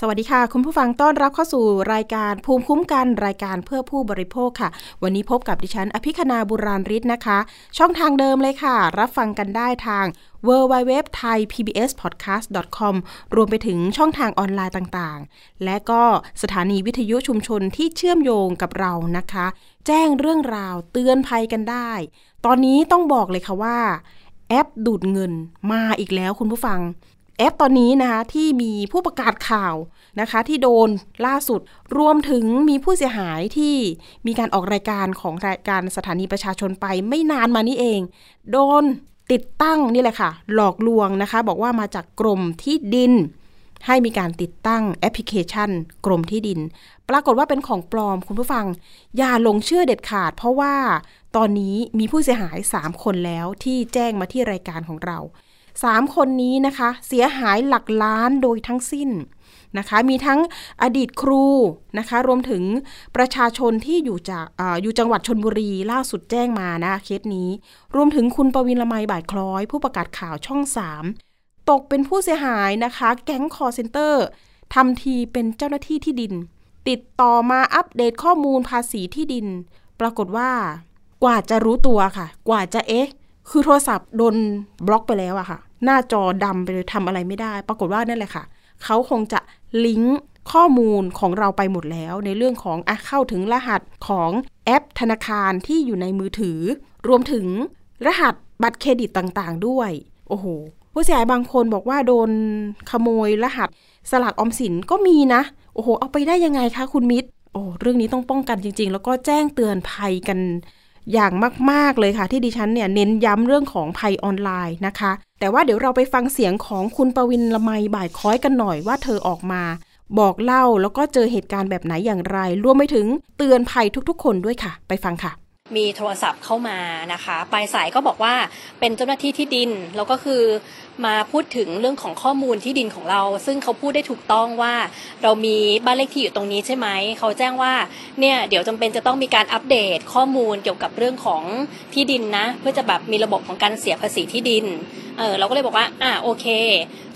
สวัสดีค่ะ คุณผู้ฟังต้อนรับเข้าสู่รายการภูมิคุ้มกันรายการเพื่อผู้บริโภคค่ะ วันนี้พบกับดิฉัน อภิคณาบุราริศนะคะ ช่องทางเดิมเลยค่ะ รับฟังกันได้ทาง w w w t h a i PBS Podcast com รวมไปถึงช่องทางออนไลน์ต่างๆ และก็สถานีวิทยุชุมชนที่เชื่อมโยงกับเรานะคะ แจ้งเรื่องราวเตือนภัยกันได้ ตอนนี้ต้องบอกเลยค่ะว่า แอปดูดเงินมาอีกแล้วคุณผู้ฟัง แอปตอนนี้นะคะที่มีผู้ประกาศข่าวนะคะที่โดนล่าสุดรวมถึงมีผู้เสียหายที่มีการออกรายการของรายการสถานีประชาชนไปไม่นานมานี้เอง โดนติดตั้งนี่แหละค่ะ หลอกลวงนะคะ บอกว่ามาจากกรมที่ดิน ให้มีการติดตั้งแอปพลิเคชัน กรมที่ดิน ปรากฏว่าเป็นของปลอมคุณผู้ฟัง อย่าหลงเชื่อเด็ดขาด เพราะว่าตอนนี้มีผู้เสียหาย 3 คนแล้วที่แจ้งมาที่รายการของเรา 3 คนนี้นะคะ เสียหายหลักล้านโดยทั้งสิ้นนะคะ มีทั้งอดีตครูนะคะ รวมถึงประชาชนที่อยู่จากออยู่จังหวัดชนบุรีล่าสุดแจ้งมานะเคสนี้ รวมถึงคุณปวินละไมบ่ายคล้อย ผู้ประกาศข่าวช่อง 3 ตกเป็นผู้เสียหายนะคะ แก๊ง call center ทำทีเป็นเจ้าหน้าที่ที่ดิน ติดต่อมาอัปเดตข้อมูลภาษีที่ดิน ปรากฏว่า กว่าจะรู้ตัวค่ะ กว่าจะเอ๊ะ คือโทรศัพท์โดนบล็อกไปแล้วอะค่ะ หน้าจอดำไปเลยทำอะไรไม่ได้ ปรากฏว่านั่นแหละค่ะ เขาคงจะลิงก์ข้อมูลของเราไปหมดแล้ว ในเรื่องของอะเข้าถึงรหัสของแอปธนาคารที่อยู่ในมือถือ รวมถึงรหัสบัตรเครดิตต่างๆ ด้วย โอ้โห ผู้เสียหายบางคนบอกว่าโดนขโมยรหัส สลากออมสินก็มีนะ โอ้โห เอาไปได้ยังไงคะคุณมิตร โอ้ เรื่องนี้ต้องป้องกันจริง ๆ แล้วก็แจ้งเตือนภัยกัน อย่างมาก ๆ เลยค่ะ ที่ดิฉันเนี่ยเน้นย้ำเรื่องของภัยออนไลน์นะคะ แต่ว่าเดี๋ยวเราไปฟังเสียงของคุณปวินละไมบ่ายค้อยกันหน่อยว่าเธอออกมา บอกเล่าแล้วก็เจอเหตุการณ์แบบไหนอย่างไร รวมไปถึงเตือนภัยทุกๆ คนด้วยค่ะ ไปฟังค่ะมีโทรศัพท์เข้ามานะคะ ปลายสายก็บอกว่าเป็นเจ้าหน้าที่ที่ดิน แล้วก็คือ มาพูดถึงเรื่องของข้อมูลที่ดินของเรา ซึ่งเขาพูดได้ถูกต้องว่า เรามีบ้านเลขที่อยู่ตรงนี้ใช่ไหมเขาแจ้งว่าเนี่ยเดี๋ยวจำเป็นจะต้องมีการอัปเดตข้อมูลเกี่ยวกับเรื่องของที่ดินนะ เพื่อจะแบบมีระบบของการเสียภาษีที่ดินเออเราก็เลยบอกว่าอ่าโอเค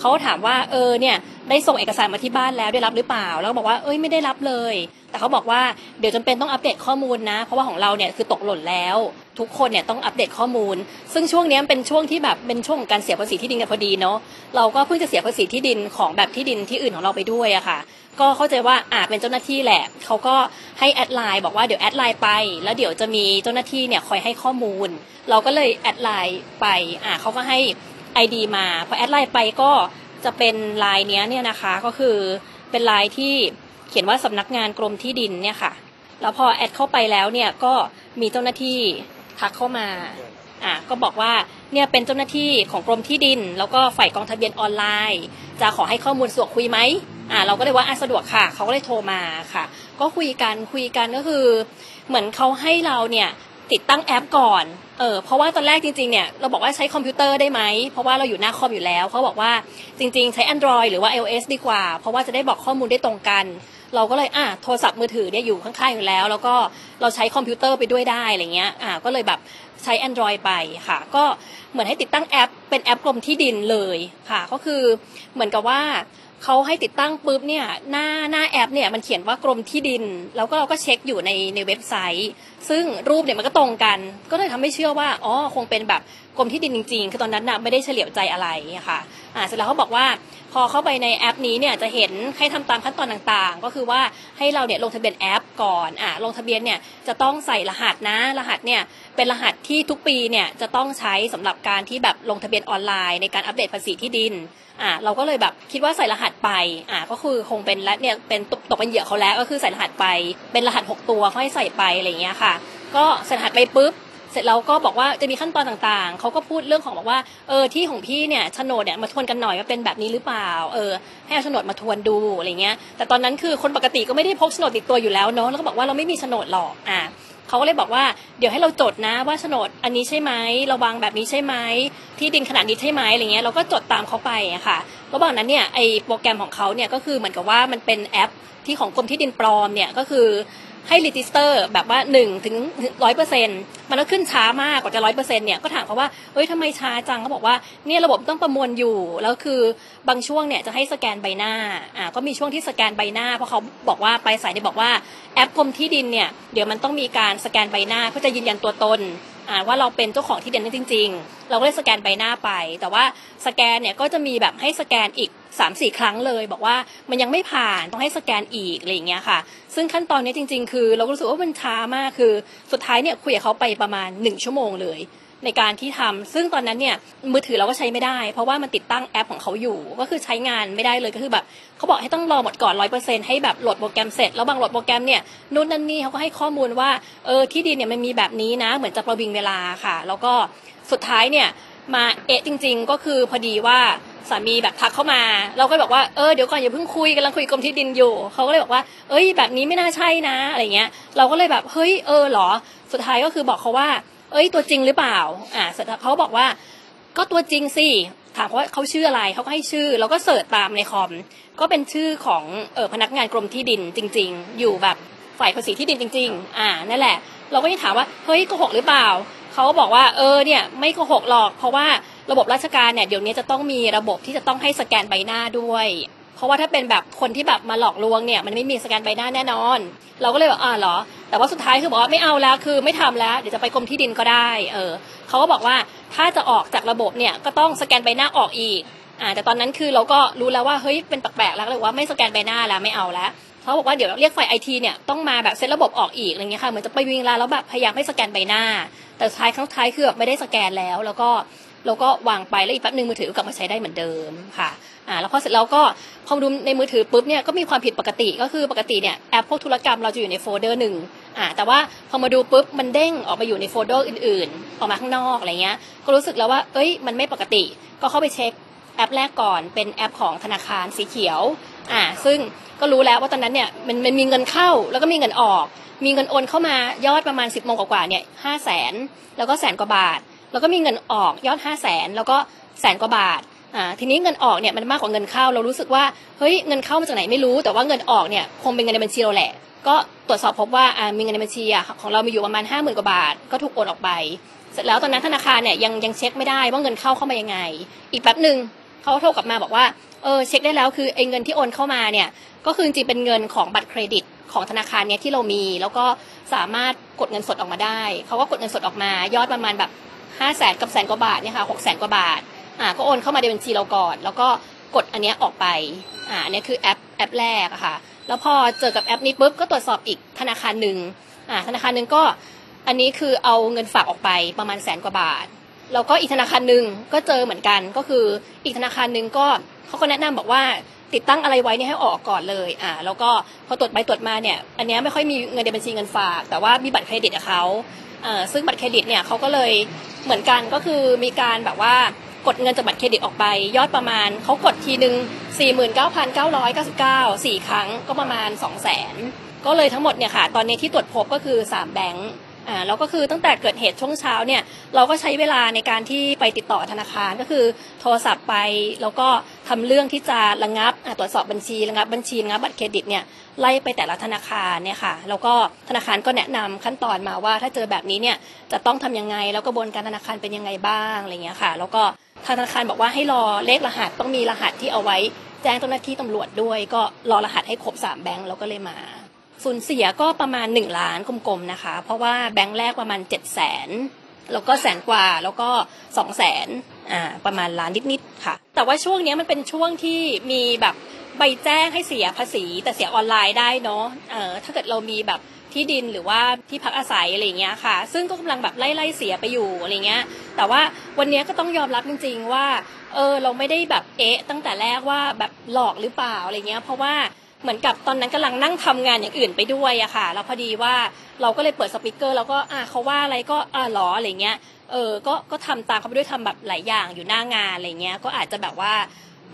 เขาถามว่าเออเนี่ยได้ส่งเอกสารมาที่บ้านแล้วได้รับหรือเปล่า แล้วก็บอกว่าเอ้ยไม่ได้รับเลย แต่เขาบอกว่าเดี๋ยวจำเป็นต้องอัปเดตข้อมูลนะ เพราะว่าของเราเนี่ยคือตกหล่นแล้ว ทุกคนเนี่ยต้องอัปเดตข้อมูล ซึ่งช่วงนี้เป็นช่วงที่แบบเป็นช่วงของการเสียภาษีที่ดินกันพอดีเนาะเราก็เพิ่งจะเสียภาษีที่ดินของแบบที่ดินที่อื่นของเราไปด้วยอะค่ะ ก็เข้าใจว่าอ่าเป็นเจ้าหน้าที่แหละเขาก็ให้ add ไลน์บอกว่าเดี๋ยว add ไลน์ไป แล้วเดี๋ยวจะมีเจ้าหน้าที่เนี่ยคอยให้ข้อมูล เราก็เลย add ไลน์ไปอ่าเขาก็ให้ ID มาพอ add ไลน์ไปก็จะเป็นไลน์เนี้ยเนี่ยนะคะก็คือเป็นไลน์ที่เขียนว่าสำนักงานกรมที่ดินเนี่ยค่ะ แล้วพอ add เข้าไปแล้วเนี่ยก็มีเจ้าหน้าที่ ทักเข้ามาอะก็บอกว่าเนี่ยเป็นเจ้าหน้าที่ของกรมที่ดิน แล้วก็ฝ่ายกองทะเบียนออนไลน์ จะขอให้ข้อมูลสะดวกคุยไหมอะเราก็เลยว่าอะสะดวกค่ะ เขาก็เลยโทรมาค่ะ ก็คุยกันคุยกันก็คือ เหมือนเขาให้เราเนี่ยติดตั้งแอปก่อน เออ เพราะว่าตอนแรกจริงๆ เนี่ย เราบอกว่าใช้คอมพิวเตอร์ได้ไหม เพราะว่าเราอยู่หน้าคอมอยู่แล้ว เขาบอกว่าจริงๆ ใช้ Android หรือว่า iOS ดีกว่า เพราะว่าจะได้บอกข้อมูลได้ตรงกัน เราก็เลยอะโทรศัพท์มือถือเนี่ยอยู่ข้างๆอยู่แล้ว แล้วก็เราใช้คอมพิวเตอร์ไปด้วยได้อะไรเงี้ยอะก็เลยแบบใช้ Android ไปค่ะ ก็เหมือนให้ติดตั้งแอป เป็นแอปกรมที่ดินเลยค่ะ ก็คือเหมือนกับว่าเขาให้ติดตั้งปุ๊บเนี่ยหน้าหน้าแอปเนี่ยมันเขียนว่ากรมที่ดิน แล้วก็เราก็เช็คอยู่ในในเว็บไซต์ ซึ่งรูปเนี่ยมันก็ตรงกัน ก็เลยทำให้เชื่อว่าอ๋อคงเป็นแบบ กรมที่ดินจริงๆ คือตอนนั้นน่ะไม่ได้เฉลียวใจอะไรค่ะอ่าเสร็จแล้วเขาบอกว่าพอเข้าไปในแอปนี้เนี่ยจะเห็นให้ทำตามขั้นตอนต่างๆ ก็คือว่าให้เราเนี่ยลงทะเบียนแอปก่อนอ่าลงทะเบียนเนี่ยจะต้องใส่รหัสนะ รหัสเนี่ยเป็นรหัสที่ทุกปีเนี่ยจะต้องใช้สำหรับการที่แบบลงทะเบียนออนไลน์ในการอัปเดตภาษีที่ดินอ่าเราก็เลยแบบคิดว่าใส่รหัสไปอ่าก็คือคงเป็นและเนี่ยเป็นตกตกเป็นเหยื่อเขาแล้วก็คือใส่รหัสไป เป็นรหัส 6 ตัวเขาให้ใส่ไปอะไรอย่างเงี้ยค่ะ ก็ใส่รหัสไปปุ๊บ เสร็จแล้วก็บอกว่าจะมีขั้นตอนต่างๆ เขาก็พูดเรื่องของบอกว่า เออที่ของพี่เนี่ยโฉนดเนี่ยมาทวนกันหน่อยว่าเป็นแบบนี้หรือเปล่า เออให้เอาโฉนดมาทวนดูอะไรเงี้ย แต่ตอนนั้นคือคนปกติก็ไม่ได้พกโฉนดติดตัวอยู่แล้วเนาะ แล้วก็บอกว่าเราไม่มีโฉนดหรอก อ่าเขาก็เลยบอกว่าเดี๋ยวให้เราจดนะว่าโฉนดอันนี้ใช่ไหมราวางแบบนี้ใช่ไหมที่ดินขนาดนี้ใช่ไหมอะไรเงี้ย เราก็จดตามเขาไปอะค่ะ ระหว่างนั้นเนี่ยไอ้โปรแกรมของเขาเนี่ยก็คือเหมือนกับว่ามันเป็นแอปที่ของกรมที่ดินปลอมเนี่ยก็คือ ให้ register แบบว่า1ถึงร้อยเปอร์เซ็นต์มันก็ขึ้นช้ามากกว่าจะร้อยเปอร์เซ็นต์เนี่ยก็ถามเขาว่าเฮ้ยทำไมช้าจังเขาบอกว่าเนี่ยระบบต้องประมวลอยู่ แล้วคือบางช่วงเนี่ยจะให้สแกนใบหน้าอ่าก็มีช่วงที่สแกนใบหน้า เพราะเขาบอกว่าไปสายเนี่ยบอกว่าแอปกรมที่ดินเนี่ยเดี๋ยวมันต้องมีการสแกนใบหน้าเพื่อจะยืนยันตัวตน ว่าเราเป็นเจ้าของที่ดินนั้นจริง ๆ เราก็เลยสแกนใบหน้าไป แต่ว่าสแกนเนี่ยก็จะมีแบบให้สแกนอีก3ามสี่ครั้งเลย บอกว่ามันยังไม่ผ่านต้องให้สแกนอีกอะไรอย่างเงี้ยค่ะ ซึ่งขั้นตอนนี้จริง ๆ คือ เราก็รู้สึกว่ามันช้ามากคือ สุดท้ายเนี่ยคุยกับเขาไปประมาณ 1 ชั่วโมงเลย ในการที่ทำซึ่งตอนนั้นเนี่ยมือถือเราก็ใช้ไม่ได้ เพราะว่ามันติดตั้งแอปของเขาอยู่ ก็คือใช้งานไม่ได้เลยก็คือแบบเขาบอกให้ต้องรอหมดก่อนร้อยเปอร์เซ็นต์ให้แบบโหลดโปรแกรมเสร็จ แล้วบางโหลดโปรแกรมเนี่ยนู่นนั่นนี่เขาก็ให้ข้อมูลว่าเออที่ดินเนี่ยมันมีแบบนี้นะ เหมือนจะประวิงเวลาค่ะ แล้วก็สุดท้ายเนี่ยมาเอะจริง ๆ ก็คือพอดีว่าสามีแบบทักเข้ามา เราก็บอกว่าเออเดี๋ยวก่อนอย่าเพิ่งคุยกำลังคุยกรมที่ดินอยู่เขาก็เลยบอกว่า เอ้ยแบบนี้ไม่น่าใช่นะอะไรเงี้ย เราก็เลยแบบเฮ้ยเออหรอ สุดท้ายก็คือบอกเขาว่า เอ้ยตัวจริงหรือเปล่าอ่าเขาบอกว่าก็ตัวจริงสิถามเขาว่าเขาชื่ออะไรเขาก็ให้ชื่อเราก็เสิร์ชตามในคอม ก็เป็นชื่อของเออพนักงานกรมที่ดินจริง ๆ อยู่แบบฝ่ายภาษีที่ดินจริง ๆ อ่านั่นแหละ เราก็ยังถามว่าเฮ้ยโกหกหรือเปล่าเขาบอกว่าเออเนี่ยไม่โกหกหรอก เพราะว่าระบบราชการเนี่ยเดี๋ยวนี้จะต้องมีระบบที่จะต้องให้สแกนใบหน้าด้วย เพราะว่าถ้าเป็นแบบคนที่แบบมาหลอกลวงเนี่ยมันไม่มีสแกนใบหน้าแน่นอน เราก็เลยบอกอ่าเหรอ แต่ว่าสุดท้ายคือบอกว่าไม่เอาแล้วคือไม่ทำแล้วเดี๋ยวจะไปกรมที่ดินก็ได้เออเขาก็บอกว่าถ้าจะออกจากระบบเนี่ยก็ต้องสแกนใบหน้าออกอีกอ่าแต่ตอนนั้นคือเราก็รู้แล้วว่าเฮ้ยเป็นแปลกๆแล้วเลยว่าไม่สแกนใบหน้าแล้วไม่เอาแล้วเขาบอกว่าเดี๋ยวเรียกฝ่ายไอทีเนี่ยต้องมาแบบเซตระบบออกอีกอะไรเงี้ยค่ะเหมือนจะไปวิ่งลาแล้วแบบพยายามให้สแกนใบหน้า แต่ท้ายที่สุดท้ายคือแบบไม่ได้สแกนแล้ว แล้วก็เราก็วางไปแล้วอีกแป๊บนึงมือถือกลับมาใช้ได้เหมือนเดิมค่ะ อ่าแล้วพอเสร็จแล้วก็พอดูในมือถือปุ๊บเนี่ยก็มีความผิดปกติก็คือปกติเนี่ยแอปพวกธุรกรรมเราจะอยู่ในโฟลเดอร์หนึ่งอ่าแต่ว่าพอมาดูปุ๊บมันเด้งออกมาอยู่ในโฟลเด อื่นๆ ออกมาข้างนอกอะไรเงี้ยก็รู้สึกแล้วว่าเอ้ยมันไม่ปกติ ก็เข้าไปเช็คแอปแรกก่อนเป็นแอปของธนาคารสีเขียวอ่าซึ่งก็รู้แล้วว่าตอนนั้นเนี่ยมันมันมีเงินเข้าแล้วก็มีเงินออก มีเงินโอนเข้ามายอดประมาณ 10บโมงกว่าๆเนี่ยห้าแสนแล้วก็แสนกว่าบาท แล้วก็มีเงินออกยอดห้าแสนแล้วก็แสนกว่าบาท ทีนี้เงินออกเนี่ยมันมากกว่าเงินเข้าเรารู้สึกว่าเฮ้ยเงินเข้ามาจากไหนไม่รู้ แต่ว่าเงินออกเนี่ยคงเป็นเงินในบัญชีเราแหละ ก็ตรวจสอบพบว่าอ่ามีเงินในบัญชีอะของเรามีอยู่ประมาณห้าหมื่นกว่าบาท ก็ถูกโอนออกไป เสร็จแล้วตอนนั้นธนาคารเนี่ยยังยังเช็คไม่ได้ว่าเงินเข้าเข้ามายังไง อีกแป๊บหนึ่งเขาโทรกลับมาบอกว่าเออเช็คได้แล้วคือไอ้เงินที่โอนเข้ามาเนี่ยก็คือจริงเป็นเงินของบัตรเครดิตของธนาคารเนี้ยที่เรามี แล้วก็สามารถกดเงินสดออกมาได้เขาก็กดเงินสดออกมายอดประมาณแบบห้าแสนกับแสนกว่าบาทเนี่ยค่ะหกแสนกว่าบาท อ่าก็โอนเข้ามาในบัญชีเราก่อน แล้วก็กดอันเนี้ยออกไปอ่าอันเนี้ยคือ app app แรกอะค่ะ แล้วพอเจอกับแอปนี้ปุ๊บก็ตรวจสอบอีกธนาคารหนึ่งอ่าธนาคารหนึ่งก็อันนี้คือเอาเงินฝากออกไปประมาณแสนกว่าบาท แล้วก็อีกธนาคารหนึ่งก็เจอเหมือนกันก็คืออีกธนาคารหนึ่งก็เขาก็แนะนำบอกว่าติดตั้งอะไรไว้เนี่ยให้ออกก่อนเลยอ่าแล้วก็พอตรวจไปตรวจมาเนี่ยอันนี้ไม่ค่อยมีเงินในบัญชีเงินฝาก แต่ว่ามีบัตรเครดิตกับเขาอ่อซึ่งบัตรเครดิตเนี่ยเขาก็เลยเหมือนกันก็คือมีการแบบว่า กดเงินจากบัตรเครดิตออกไป ยอดประมาณเขากดทีหนึ่ง49,999สี่ครั้งก็ประมาณ 2 0 0 0 0 0 ก็เลยทั้งหมดเนี่ยค่ะ ตอนนี้ที่ตรวจพบก็คือ 3 แบงค์ อ่าแล้วก็คือตั้งแต่เกิดเหตุช่วงเช้าเนี่ยเราก็ใช้เวลาในการที่ไปติดต่อธนาคารก็คือโทรศัพท์ไปแล้วก็ทำเรื่องที่จะระงับตรวจสอบบัญชีระงับบัญชีระงับบัตรเครดิตเนี่ยไล่ไปแต่ละธนาคารเนี่ยค่ะแล้วก็ธนาคารก็แนะนำขั้นตอนมาว่า ถ้าเจอแบบนี้เนี่ยจะต้องทำยังไง แล้วกระบวนการธนาคารเป็นยังไงบ้างอะไรเงี้ยค่ะ แล้วก็ทางธนาคารบอกว่าให้รอเลขรหัสต้องมีรหัสที่เอาไว้ แจ้งเจ้าหน้าที่ตำรวจด้วย ก็รอรหัสให้ครบสามแบงค์แล้วก็เลยมา สูญเสียก็ประมาณ 1 ล้านกลมๆนะคะ เพราะว่าแบงค์แรกประมาณ 7 0 0แสนแล้วก็แสนกว่าแล้วก็2 0 0แสนอ่าประมาณล้านนิดๆค่ะ แต่ว่าช่วงนี้มันเป็นช่วงที่มีแบบใบแจ้งให้เสียภาษี แต่เสียออนไลน์ได้เนาะเออถ้าเกิดเรามีแบบที่ดินหรือว่าที่พักอาศัยอะไรเงี้ยค่ะ ซึ่งก็กำลังแบบไล่ไล่เสียไปอยู่อะไรเงี้ย แต่ว่าวันนี้ก็ต้องยอมรับจริง ๆ ว่าเออเราไม่ได้แบบเอ๊ะตั้งแต่แรกว่าแบบหลอกหรือเปล่าอะไรเงี้ย เพราะว่า เหมือนกับตอนนั้นกำลังนั่งทำงานอย่างอื่นไปด้วยอะค่ะแล้วพอดีว่าเราก็เลยเปิดสปีกเกอร์แล้วก็อ่าเขาว่าอะไรก็อ่าหรออะไรเงี้ยเออก็ก็ทำตามเขาไปด้วยทำแบบหลายอย่างอยู่หน้างานอะไรเงี้ยก็อาจจะแบบว่า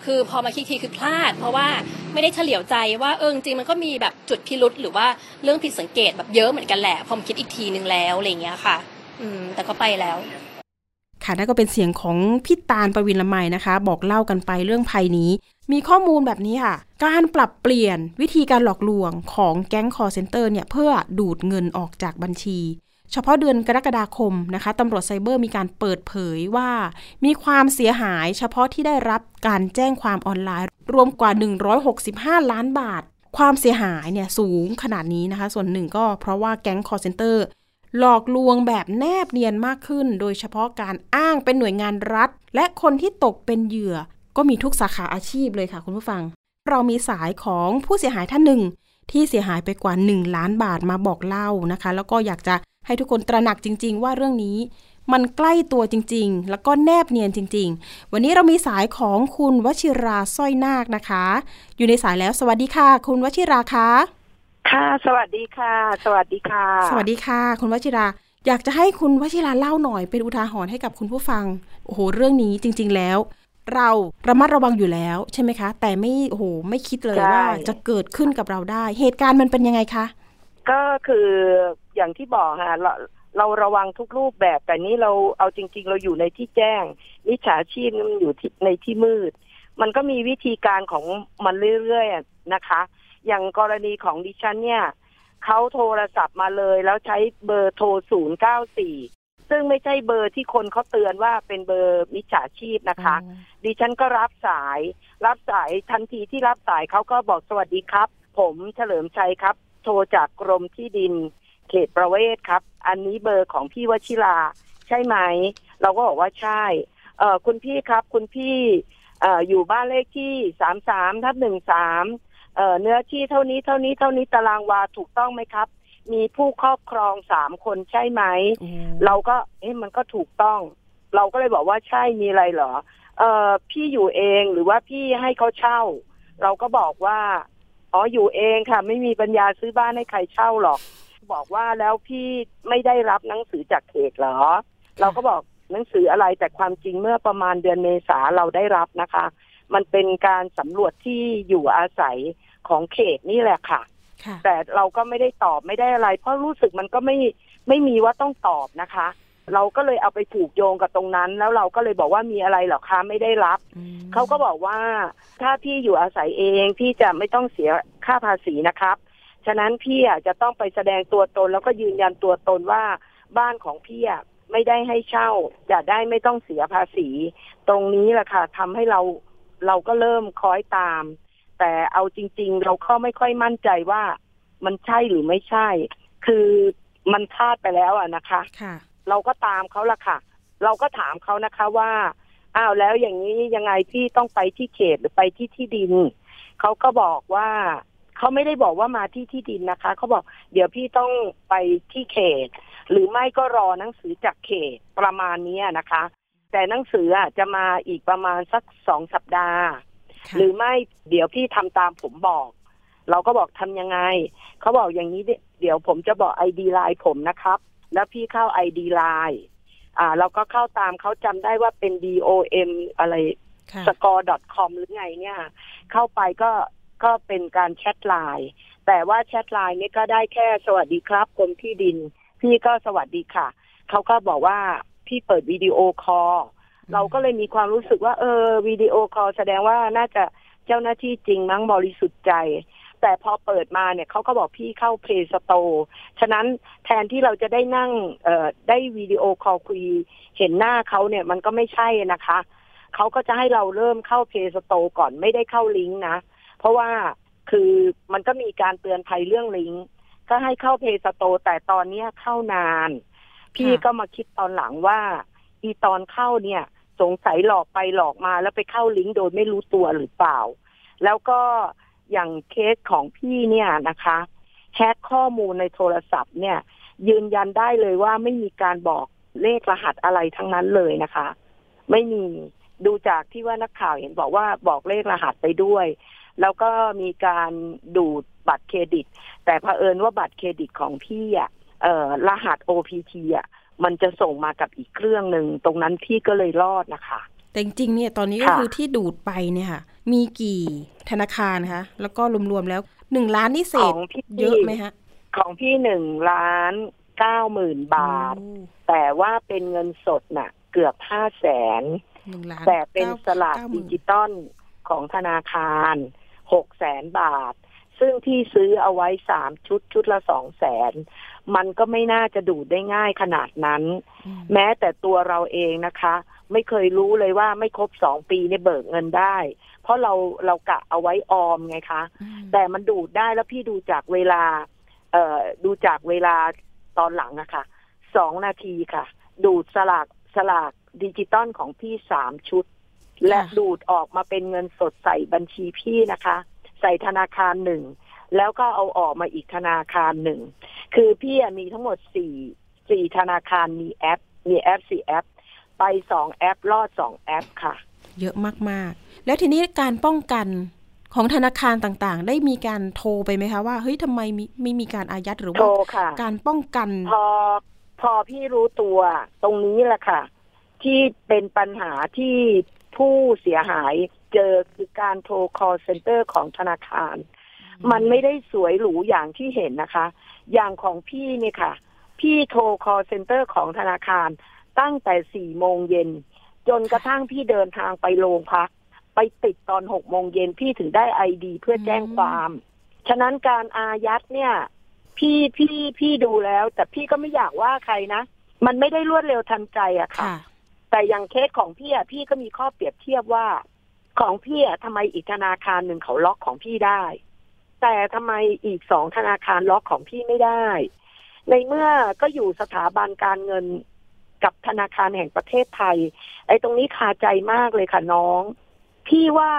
คือพอมาคิดทีคือพลาด เพราะว่าไม่ได้เฉลียวใจว่าเออจริงมันก็มีแบบจุดพิรุษหรือว่าเรื่องผิดสังเกตแบบเยอะเหมือนกันแหละพอมาคิดอีกทีนึงแล้วอะไรเงี้ยค่ะ อืมแต่ก็ไปแล้ว ค่ะนั่นก็เป็นเสียงของพี่ตาลประวินละไมนะคะ บอกเล่ากันไปเรื่องภัยนี้ มีข้อมูลแบบนี้ค่ะ การปรับเปลี่ยนวิธีการหลอกลวงของแก๊งคอร์เซนเตอร์เนี่ยเพื่อดูดเงินออกจากบัญชี เฉพาะเดือนกรกฎาคมนะคะตำรวจไซเบอร์มีการเปิดเผยว่า มีความเสียหายเฉพาะที่ได้รับการแจ้งความออนไลน์ รวมกว่า 165 ล้านบาท ความเสียหายเนี่ยสูงขนาดนี้นะคะ ส่วนหนึ่งก็เพราะว่าแก๊ง call center หลอกลวงแบบแนบเนียนมากขึ้น โดยเฉพาะการอ้างเป็นหน่วยงานรัฐ และคนที่ตกเป็นเหยื่อ ก็มีทุกสาขาอาชีพเลยค่ะคุณผู้ฟัง เรามีสายของผู้เสียหายท่านหนึ่ง ที่เสียหายไปกว่า 1 ล้านบาทมาบอกเล่านะคะ แล้วก็อยากจะให้ทุกคนตระหนักจริง ๆ ว่าเรื่องนี้มันใกล้ตัวจริง ๆ แล้วก็แนบเนียนจริง ๆ วันนี้เรามีสายของคุณวชิราสร้อยนาคนะคะ อยู่ในสายแล้วสวัสดีค่ะ คุณวชิราคะ ค่ะ สวัสดีค่ะ สวัสดีค่ะ สวัสดีค่ะ คุณวชิรา อยากจะให้คุณวชิราเล่าหน่อยเป็นอุทาหรณ์ให้กับคุณผู้ฟัง โอ้โห เรื่องนี้จริง ๆ แล้ว เราระมัดระวังอยู่แล้วใช่ไหมคะ แต่ไม่โอ้โหไม่คิดเลยใช่ว่า จะเกิดขึ้นกับเราได้ เหตุการณ์มันเป็นยังไงคะ ก็คืออย่างที่บอกค่ะเราเราระวังทุกรูปแบบ แต่นี้เราเอาจริง ๆ เราอยู่ในที่แจ้งมิจฉาชีพนี่มันอยู่ที่ในที่มืด มันก็มีวิธีการของมันเรื่อยๆนะคะ อย่างกรณีของดิฉันเนี่ยเขาโทรศัพท์มาเลยแล้วใช้เบอร์โทร 094 ซึ่งไม่ใช่เบอร์ที่คนเขาเตือนว่าเป็นเบอร์มิจฉาชีพนะคะ ดิฉันก็รับสาย รับสายทันทีที่รับสายเขาก็บอกสวัสดีครับ ผมเฉลิมชัยครับ โทรจากกรมที่ดิน เขตประเวศครับ อันนี้เบอร์ของพี่วชิราใช่ไหม เราก็บอกว่าใช่ เออคุณพี่ครับ คุณพี่อออยู่บ้านเลขที่สามสามทับหนึ่งสาม เอ่อเนื้อที่เท่านี้เท่านี้เท่านี้ตารางวาถูกต้องไหมครับ มีผู้ครอบครองสามคนใช่ไหม เราก็เอ๊ะมันก็ถูกต้อง เราก็เลยบอกว่าใช่มีอะไรเหรอ เออพี่อยู่เองหรือว่าพี่ให้เขาเช่า เราก็บอกว่าอ๋ออยู่เองค่ะ ไม่มีปัญญาซื้อบ้านให้ใครเช่าหรอก บอกว่าแล้วพี่ไม่ได้รับหนังสือจากเขตเหรอ เราก็บอกหนังสืออะไรแต่ความจริงเมื่อประมาณเดือนเมษาเราได้รับนะคะ มันเป็นการสำรวจที่อยู่อาศัย ของเขตนี่แหละค่ะค่ะ แต่เราก็ไม่ได้ตอบไม่ได้อะไร เพราะรู้สึกมันก็ไม่ไม่มีว่าต้องตอบนะคะ เราก็เลยเอาไปผูกโยงกับตรงนั้น แล้วเราก็เลยบอกว่ามีอะไรเหรอคะไม่ได้รับ เขาก็บอกว่าถ้าพี่อยู่อาศัยเองพี่จะไม่ต้องเสียค่าภาษีนะครับฉะนั้นพี่อะจะต้องไปแสดงตัวตน แล้วก็ยืนยันตัวตนว่าบ้านของพี่อะไม่ได้ให้เช่า จะได้ไม่ต้องเสียภาษี ตรงนี้แหละค่ะทำให้เราเราก็เริ่มคล้อยตาม แต่เอาจริง ๆ เราก็ไม่ค่อยมั่นใจว่ามันใช่หรือไม่ใช่ คือมันพลาดไปแล้วอะนะคะค่ะเราก็ตามเขาละค่ะ เราก็ถามเขานะคะว่าอ้าวแล้วอย่างนี้ยังไงพี่ต้องไปที่เขตหรือไปที่ที่ดินเขาก็บอกว่าเขาไม่ได้บอกว่ามาที่ที่ดินนะคะเขาบอก เดี๋ยวพี่ต้องไปที่เขต หรือไม่ก็รอหนังสือจากเขตประมาณเนี้ยนะคะ แต่หนังสืออะจะมาอีกประมาณสักสองสัปดาห์ค่ะ หรือไม่เดี๋ยวพี่ทำตามผมบอก เราก็บอกทำยังไง เขาบอกอย่างนี้เดี๋ยวผมจะบอกไอดีไลน์ผมนะครับ แล้วพี่เข้า ID ไลน์อ่า เราก็เข้าตามเขาจำได้ว่าเป็น DOM อะไรค่ะ score.com หรือไงเนี่ย เข้าไปก็ก็เป็นการแชทไลน์แต่ว่าแชทไลน์นี่ก็ได้แค่สวัสดีครับกรมที่ดิน พี่ก็สวัสดีค่ะ เขาก็บอกว่าพี่เปิด video call เราก็เลยมีความรู้สึกว่า เออ video call แสดงว่าน่าจะเจ้าหน้าที่จริงมั้งบริสุทธิ์ใจ แต่พอเปิดมาเนี่ยเขาก็บอกพี่เข้า Play Store ฉะนั้นแทนที่เราจะได้นั่งเอ่อได้ video call คุยเห็นหน้าเขาเนี่ยมันก็ไม่ใช่นะคะเขาก็จะให้เราเริ่มเข้า Play Store ก่อนไม่ได้เข้าลิงก์นะ เพราะว่าคือมันก็มีการเตือนภัยเรื่องลิงก์ก็ให้เข้า Play Store แต่ตอนเนี้ยเข้านาน พี่ก็มาคิดตอนหลังว่า อีตอนเข้าเนี่ย สงสัยหลอกไปหลอกมาแล้วไปเข้าลิงก์โดยไม่รู้ตัวหรือเปล่า แล้วก็อย่างเคสของพี่เนี่ยนะคะแฮกข้อมูลในโทรศัพท์เนี่ย ยืนยันได้เลยว่าไม่มีการบอกเลขรหัสอะไรทั้งนั้นเลยนะคะ ไม่มีดูจากที่ว่านักข่าวเห็นบอกว่าบอกเลขรหัสไปด้วย แล้วก็มีการดูดบัตรเครดิต แต่เผอิญว่าบัตรเครดิตของพี่อะรหัส OPT อะ มันจะส่งมากับอีกเครื่องหนึ่งตรงนั้นพี่ก็เลยรอดนะคะแต่จริงๆเนี่ยตอนนี้ก็ค่ะคือที่ดูดไปเนี่ยค่ะ มีกี่ธนาคารคะ แล้วก็รวมๆแล้วหนึ่งล้านนี่เศขอษงพี่เยอะไหมฮะ ของพี่หนึ่งล้านเก้าหมื่นบาทโอ้แต่ว่าเป็นเงินสดน่ะ เกือบห้าแสนหนึ่งล้านแต่เป็นก้สลากเก้หมื่ดินจิตอลของธนาคารหกแสนบาท ซึ่งที่ซื้อเอาไว้สามชุดชุดละสองแสน มันก็ไม่น่าจะดูดได้ง่ายขนาดนั้นอืมแม้แต่ตัวเราเองนะคะ ไม่เคยรู้เลยว่าไม่ครบสองปีเนี่ยเบิกเงินได้ เพราะเราเรากะเอาไว้ออมไงคะอืมแต่มันดูดได้แล้วพี่ดูจากเวลา เอ่อดูจากเวลาตอนหลังอะค่ะสองนาทีค่ะ ดูดสลากสลากดิจิตอลของพี่สามชุด และดูดออกมาเป็นเงินสดใส่บัญชีพี่นะคะ ใส่ธนาคารหนึ่ง แล้วก็เอาออกมาอีกธนาคารหนึ่ง คือพี่อะมีทั้งหมดสี่สี่ธนาคารมีแอป มีแอปสี่แอป ไปสองแอป รอดสองแอปค่ะ เยอะมากๆ แล้วทีนี้การป้องกันของธนาคารต่างๆ ได้มีการโทรไปไหมคะว่าเฮ้ยทำไมมีไม่มีการอายัดหรือโทว่ารค่ะการป้องกัน พอพอพี่รู้ตัวตรงนี้แหละค่ะ ที่เป็นปัญหาที่ผู้เสียหายเจอคือการโทร call center ของธนาคาร มันไม่ได้สวยหรูอย่างที่เห็นนะคะ อย่างของพี่เนี่ยค่ะ พี่โทร call center ของธนาคารตั้งแต่สี่โมงเย็น จนกระทั่งพี่เดินทางไปโรงพัก ไปติดตอนหกโมงเย็นพี่ถึงได้ไอดีเพื่อแจ้งความ ฉะนั้นการอายัดเนี่ย พี่พี่พี่ดูแล้ว แต่พี่ก็ไม่อยากว่าใครนะ มันไม่ได้รวดเร็วทันใจอะค่ะค่ะแต่อย่างเคสของพี่อะพี่ก็มีข้อเปรียบเทียบว่า ของพี่อะทำไมอีกธนาคารหนึ่งเขาล็อกของพี่ได้ แต่ทำไมอีกสองธนาคารล็อกของพี่ไม่ได้ ในเมื่อก็อยู่สถาบันการเงินกับธนาคารแห่งประเทศไทย ไอ้ตรงนี้คาใจมากเลยค่ะน้อง พี่ว่า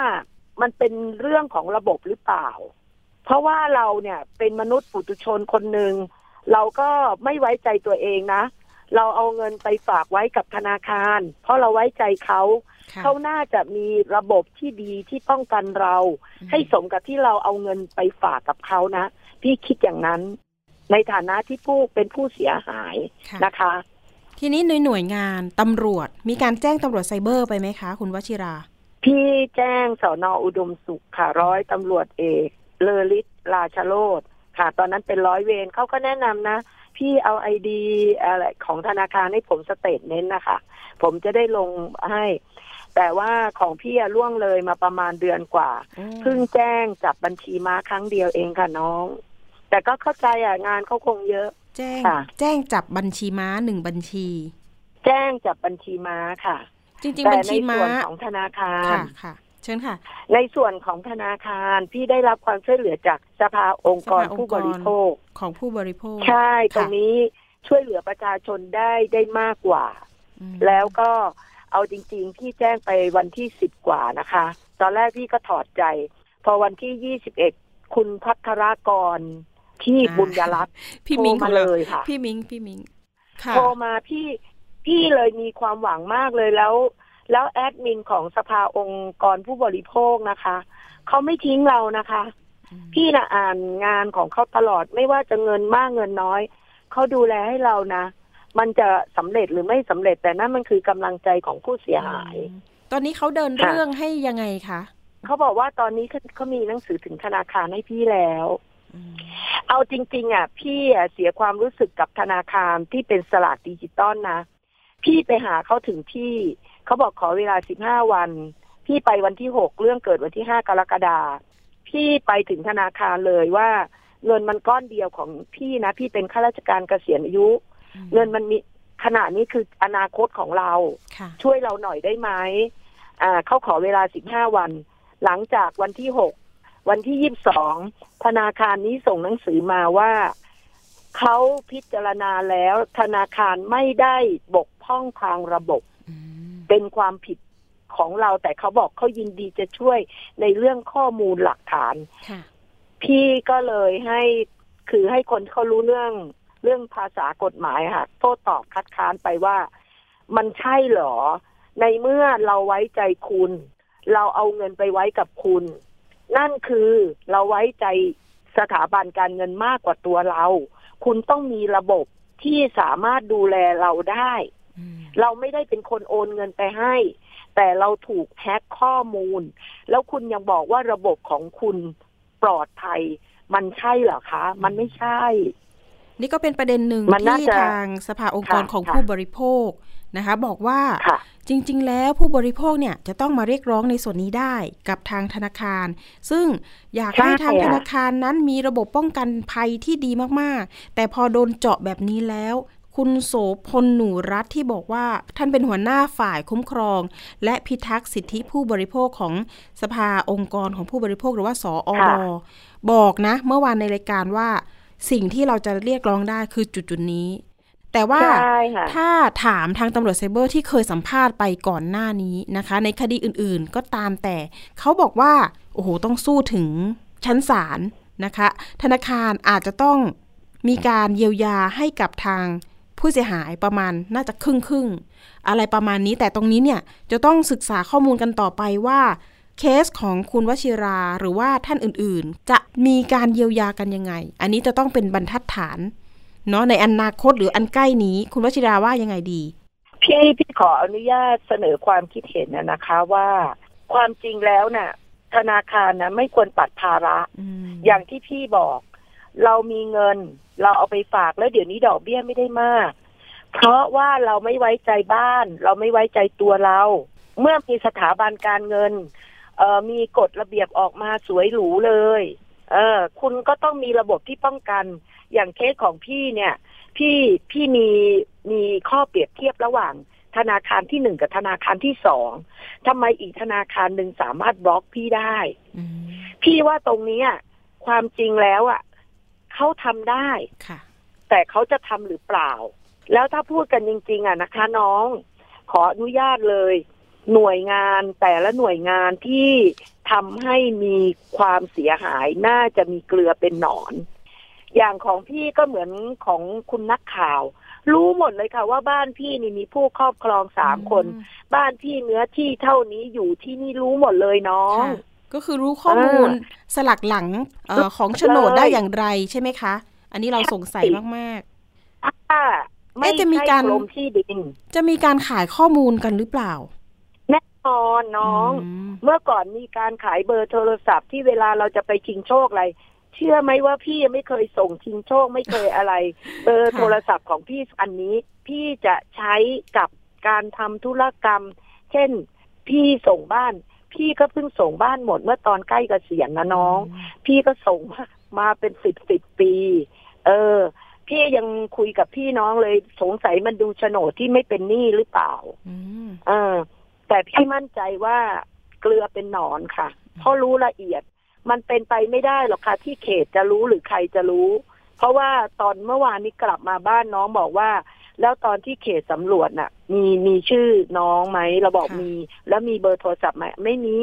มันเป็นเรื่องของระบบหรือเปล่า เพราะว่าเราเนี่ยเป็นมนุษย์ปุถุชนคนหนึ่งเราก็ไม่ไว้ใจตัวเองนะ เราเอาเงินไปฝากไว้กับธนาคาร เพราะเราไว้ใจเขา เขาน่าจะมีระบบที่ดีที่ป้องกันเราอืมให้สมกับที่เราเอาเงินไปฝากกับเขานะ พี่คิดอย่างนั้น ในฐานะที่ผู้เป็นผู้เสียหายค่ะนะคะ ทีนี้ในหน่วยงานตำรวจมีการแจ้งตำรวจไซเบอร์ไปไหมคะ คุณวชิรา พี่แจ้งสอนออุดมสุขค่ะร้อยตำรวจเอกเลอลิศราชโรธค่ะ ตอนนั้นเป็นร้อยเวรเขาก็แนะนำนะพี่เอาไอดีอะไรของธนาคารให้ผม statement นะคะ ผมจะได้ลงให้ แต่ว่าของพี่อะล่วงเลยมาประมาณเดือนกว่าเพิ่งแจ้งจับบัญชีม้าครั้งเดียวเองค่ะน้อง แต่ก็เข้าใจอะงานเขาคงเยอะ แจ้งค่ะแจ้งจับบัญชีม้าหนึ่งบัญชี แจ้งจับบัญชีม้าค่ะ จริงๆแต่ในบัญชีม้าส่วนของธนาคารค่ะค่ะเชิญค่ะ ในส่วนของธนาคารพี่ได้รับความช่วยเหลือจากสภาองค์กรสภาองค์กรผู้บริโภคของผู้บริโภค ใช่ค่ะตรงนี้ช่วยเหลือประชาชนได้ได้มากกว่าอืมแล้วก็ เอาจริง ๆ พี่แจ้งไปวันที่สิบกว่านะคะ ตอนแรกพี่ก็ถอดใจ พอวันที่ยี่สิบเอ็ดคุณพัทรากรที่บุญยรัตน์พี่โทรมิงขมาองเลเรายค่ะ พี่มิงพี่มิงค่ะโทรมาพี่พี่เลยมีความหวังมากเลยแล้ว แล้วแอดมินของสภาองค์กรผู้บริโภคนะคะเขาไม่ทิ้งเรานะคะอืมพี่นะอ่านงานของเขาตลอดไม่ว่าจะเงินมากเงินน้อยเขาดูแลให้เรานะ มันจะสำเร็จหรือไม่สำเร็จแต่นั่นมันคือกำลังใจของผู้เสียหาย ตอนนี้เขาเดินค่ะเรื่องให้ยังไงคะเขาบอกว่าตอนนี้เขาเขามีหนังสือถึงธนาคารให้พี่แล้วอืมเอาจริง ๆ อะ พี่อะเสียความรู้สึกกับธนาคารที่เป็นสลากดิจิตอลนะ พี่ไปหาเขาถึงที่ เขาบอกขอเวลาสิบห้าวัน พี่ไปวันที่หกเรื่องเกิดวันที่ห้ากรกฎาพี่ไปถึงธนาคารเลยว่า เงินมันก้อนเดียวของพี่นะ พี่เป็นข้าราชการเกษียณอายุ เงินมันมีขนาดนี้คืออนาคตของเราค่ะช่วยเราหน่อยได้ไหมอ่าเขาขอเวลาสิบห้าวัน หลังจากวันที่หกวันที่ยี่บสองธนาคารนี้ส่งหนังสือมาว่าเขาพิจารณาแล้ว ธนาคารไม่ได้บกพร่องทางระบบอืมเป็นความผิดของเราแต่เขาบอกเขายินดีจะช่วยในเรื่องข้อมูลหลักฐานค่ะพี่ก็เลยให้คือให้คนเขารู้เรื่อง เรื่องภาษากฎหมายค่ะโทษตอบคัดค้านไปว่า มันใช่เหรอ ในเมื่อเราไว้ใจคุณ เราเอาเงินไปไว้กับคุณ นั่นคือเราไว้ใจสถาบันการเงินมากกว่าตัวเรา คุณต้องมีระบบที่สามารถดูแลเราได้อืมเราไม่ได้เป็นคนโอนเงินไปให้ แต่เราถูกแฮ็กข้อมูล แล้วคุณยังบอกว่าระบบของคุณปลอดภัย มันใช่เหรอคะ มันไม่ใช่ นี่ก็เป็นประเด็นหนึ่งมันน่าที่จะทางสภาองค์กรค่ะของค่ะผู้บริโภคนะคะ บอกว่าค่ะจริง ๆ แล้วผู้บริโภคเนี่ยจะต้องมาเรียกร้องในส่วนนี้ได้กับทางธนาคาร ซึ่งอยากใช่ให้ทางอะธนาคารนั้นมีระบบป้องกันภัยที่ดีมากๆ แต่พอโดนเจาะแบบนี้แล้วคุณโสพลหนูรัฐที่บอกว่าท่านเป็นหัวหน้าฝ่ายคุ้มครอง และพิทักษ์สิทธิผู้บริโภคของสภาองค์กรของผู้บริโภคหรือว่าสออค่ะบอกนะ เมื่อวานในรายการว่า สิ่งที่เราจะเรียกร้องได้คือจุดจุดๆนี้ แต่ว่าใช่ค่ะถ้าถามทางตำรวจไซเบอร์ที่เคยสัมภาษณ์ไปก่อนหน้านี้นะคะ ในคดีอื่นๆ ก็ตามแต่เขาบอกว่า โอ้โห ต้องสู้ถึงชั้นศาลนะคะ ธนาคารอาจจะต้องมีการเยียวยาให้กับทางผู้เสียหายประมาณน่าจะครึ่งครึ่งๆอะไรประมาณนี้แต่ตรงนี้เนี่ยจะต้องศึกษาข้อมูลกันต่อไปว่า เคสของคุณวชิราหรือว่าท่านอื่นๆ จะมีการเยียวยากันยังไง อันนี้จะต้องเป็นบรรทัดฐานเนาะในอนาคตหรืออันใกล้นี้ คุณวชิราว่ายังไงดี พี่พี่ขออนุญาตเสนอความคิดเห็นนะนะคะว่าความจริงแล้วน่ะ ธนาคารนะไม่ควรปัดภาระอืมอย่างที่พี่บอก เรามีเงิน เราเอาไปฝากแล้วเดี๋ยวนี้ดอกเบี้ยไม่ได้มาก เพราะว่าเราไม่ไว้ใจบ้าน เราไม่ไว้ใจตัวเรา เมื่อมีสถาบันการเงิน เอ่อมีกฎระเบียบออกมาสวยหรูเลย เออ คุณก็ต้องมีระบบที่ป้องกัน อย่างเคสของพี่เนี่ย พี่พี่มีมีข้อเปรียบเทียบระหว่างธนาคารที่หนึ่งกับธนาคารที่สองทำไมอีกธนาคารหนึ่งสามารถบล็อกพี่ได้อืมพี่ว่าตรงเนี้ยความจริงแล้วอะเขาทำได้ค่ะแต่เขาจะทำหรือเปล่า แล้วถ้าพูดกันจริง ๆ อะนะคะ น้อง ขออนุญาตเลย หน่วยงานแต่ละหน่วยงานที่ทำให้มีความเสียหายน่าจะมีเกลือเป็นหนอน อย่างของพี่ก็เหมือนของคุณนักข่าว รู้หมดเลยค่ะว่าบ้านพี่นี่มีผู้ครอบครองสามคน บ้านพี่เนื้อที่เท่านี้อยู่ที่นี่รู้หมดเลยน้องค่ะก็คือรู้ข้อมูลสลักหลังเออของโฉนดได้อย่างไรใช่ไหมคะ อันนี้เราสงสัยมากถ้าไม่เอ๊ะจะมีใช่การกรมที่ดินๆจะมีการขายข้อมูลกันหรือเปล่าแน่นอนน้องมเมื่อก่อนมีการขายเบอร์โทรศัพท์ที่เวลาเราจะไปชิงโชคอะไร เชื่อไหมว่าพี่ยังไม่เคยส่งชิงโชคไม่เคยอะไร เบอร์ค่ะโทรศัพท์ของพี่อันนี้ พี่จะใช้กับการทำธุรกรรม เช่น พี่ส่งบ้าน พี่ก็เพิ่งส่งบ้านหมดเมื่อตอนใกล้เกษียณนะน้อง พี่ก็ส่งมามาเป็นสิบสิบปี เออ พี่ยังคุยกับพี่น้องเลยสงสัยมันดูโฉนดที่ไม่เป็นหนี้หรือเปล่า อืม เออ แต่พี่มั่นใจว่าเกลือเป็นหนอนค่ะ เพราะรู้ละเอียด มันเป็นไปไม่ได้หรอกค่ะ ที่เขตจะรู้หรือใครจะรู้ เพราะว่าตอนเมื่อวานนี้กลับมาบ้านน้องบอกว่า แล้วตอนที่เขตสำรวจน่ะ มีมีชื่อน้องไหมเราบอกค่ะมี แล้วมีเบอร์โทรศัพท์ไหมไม่มี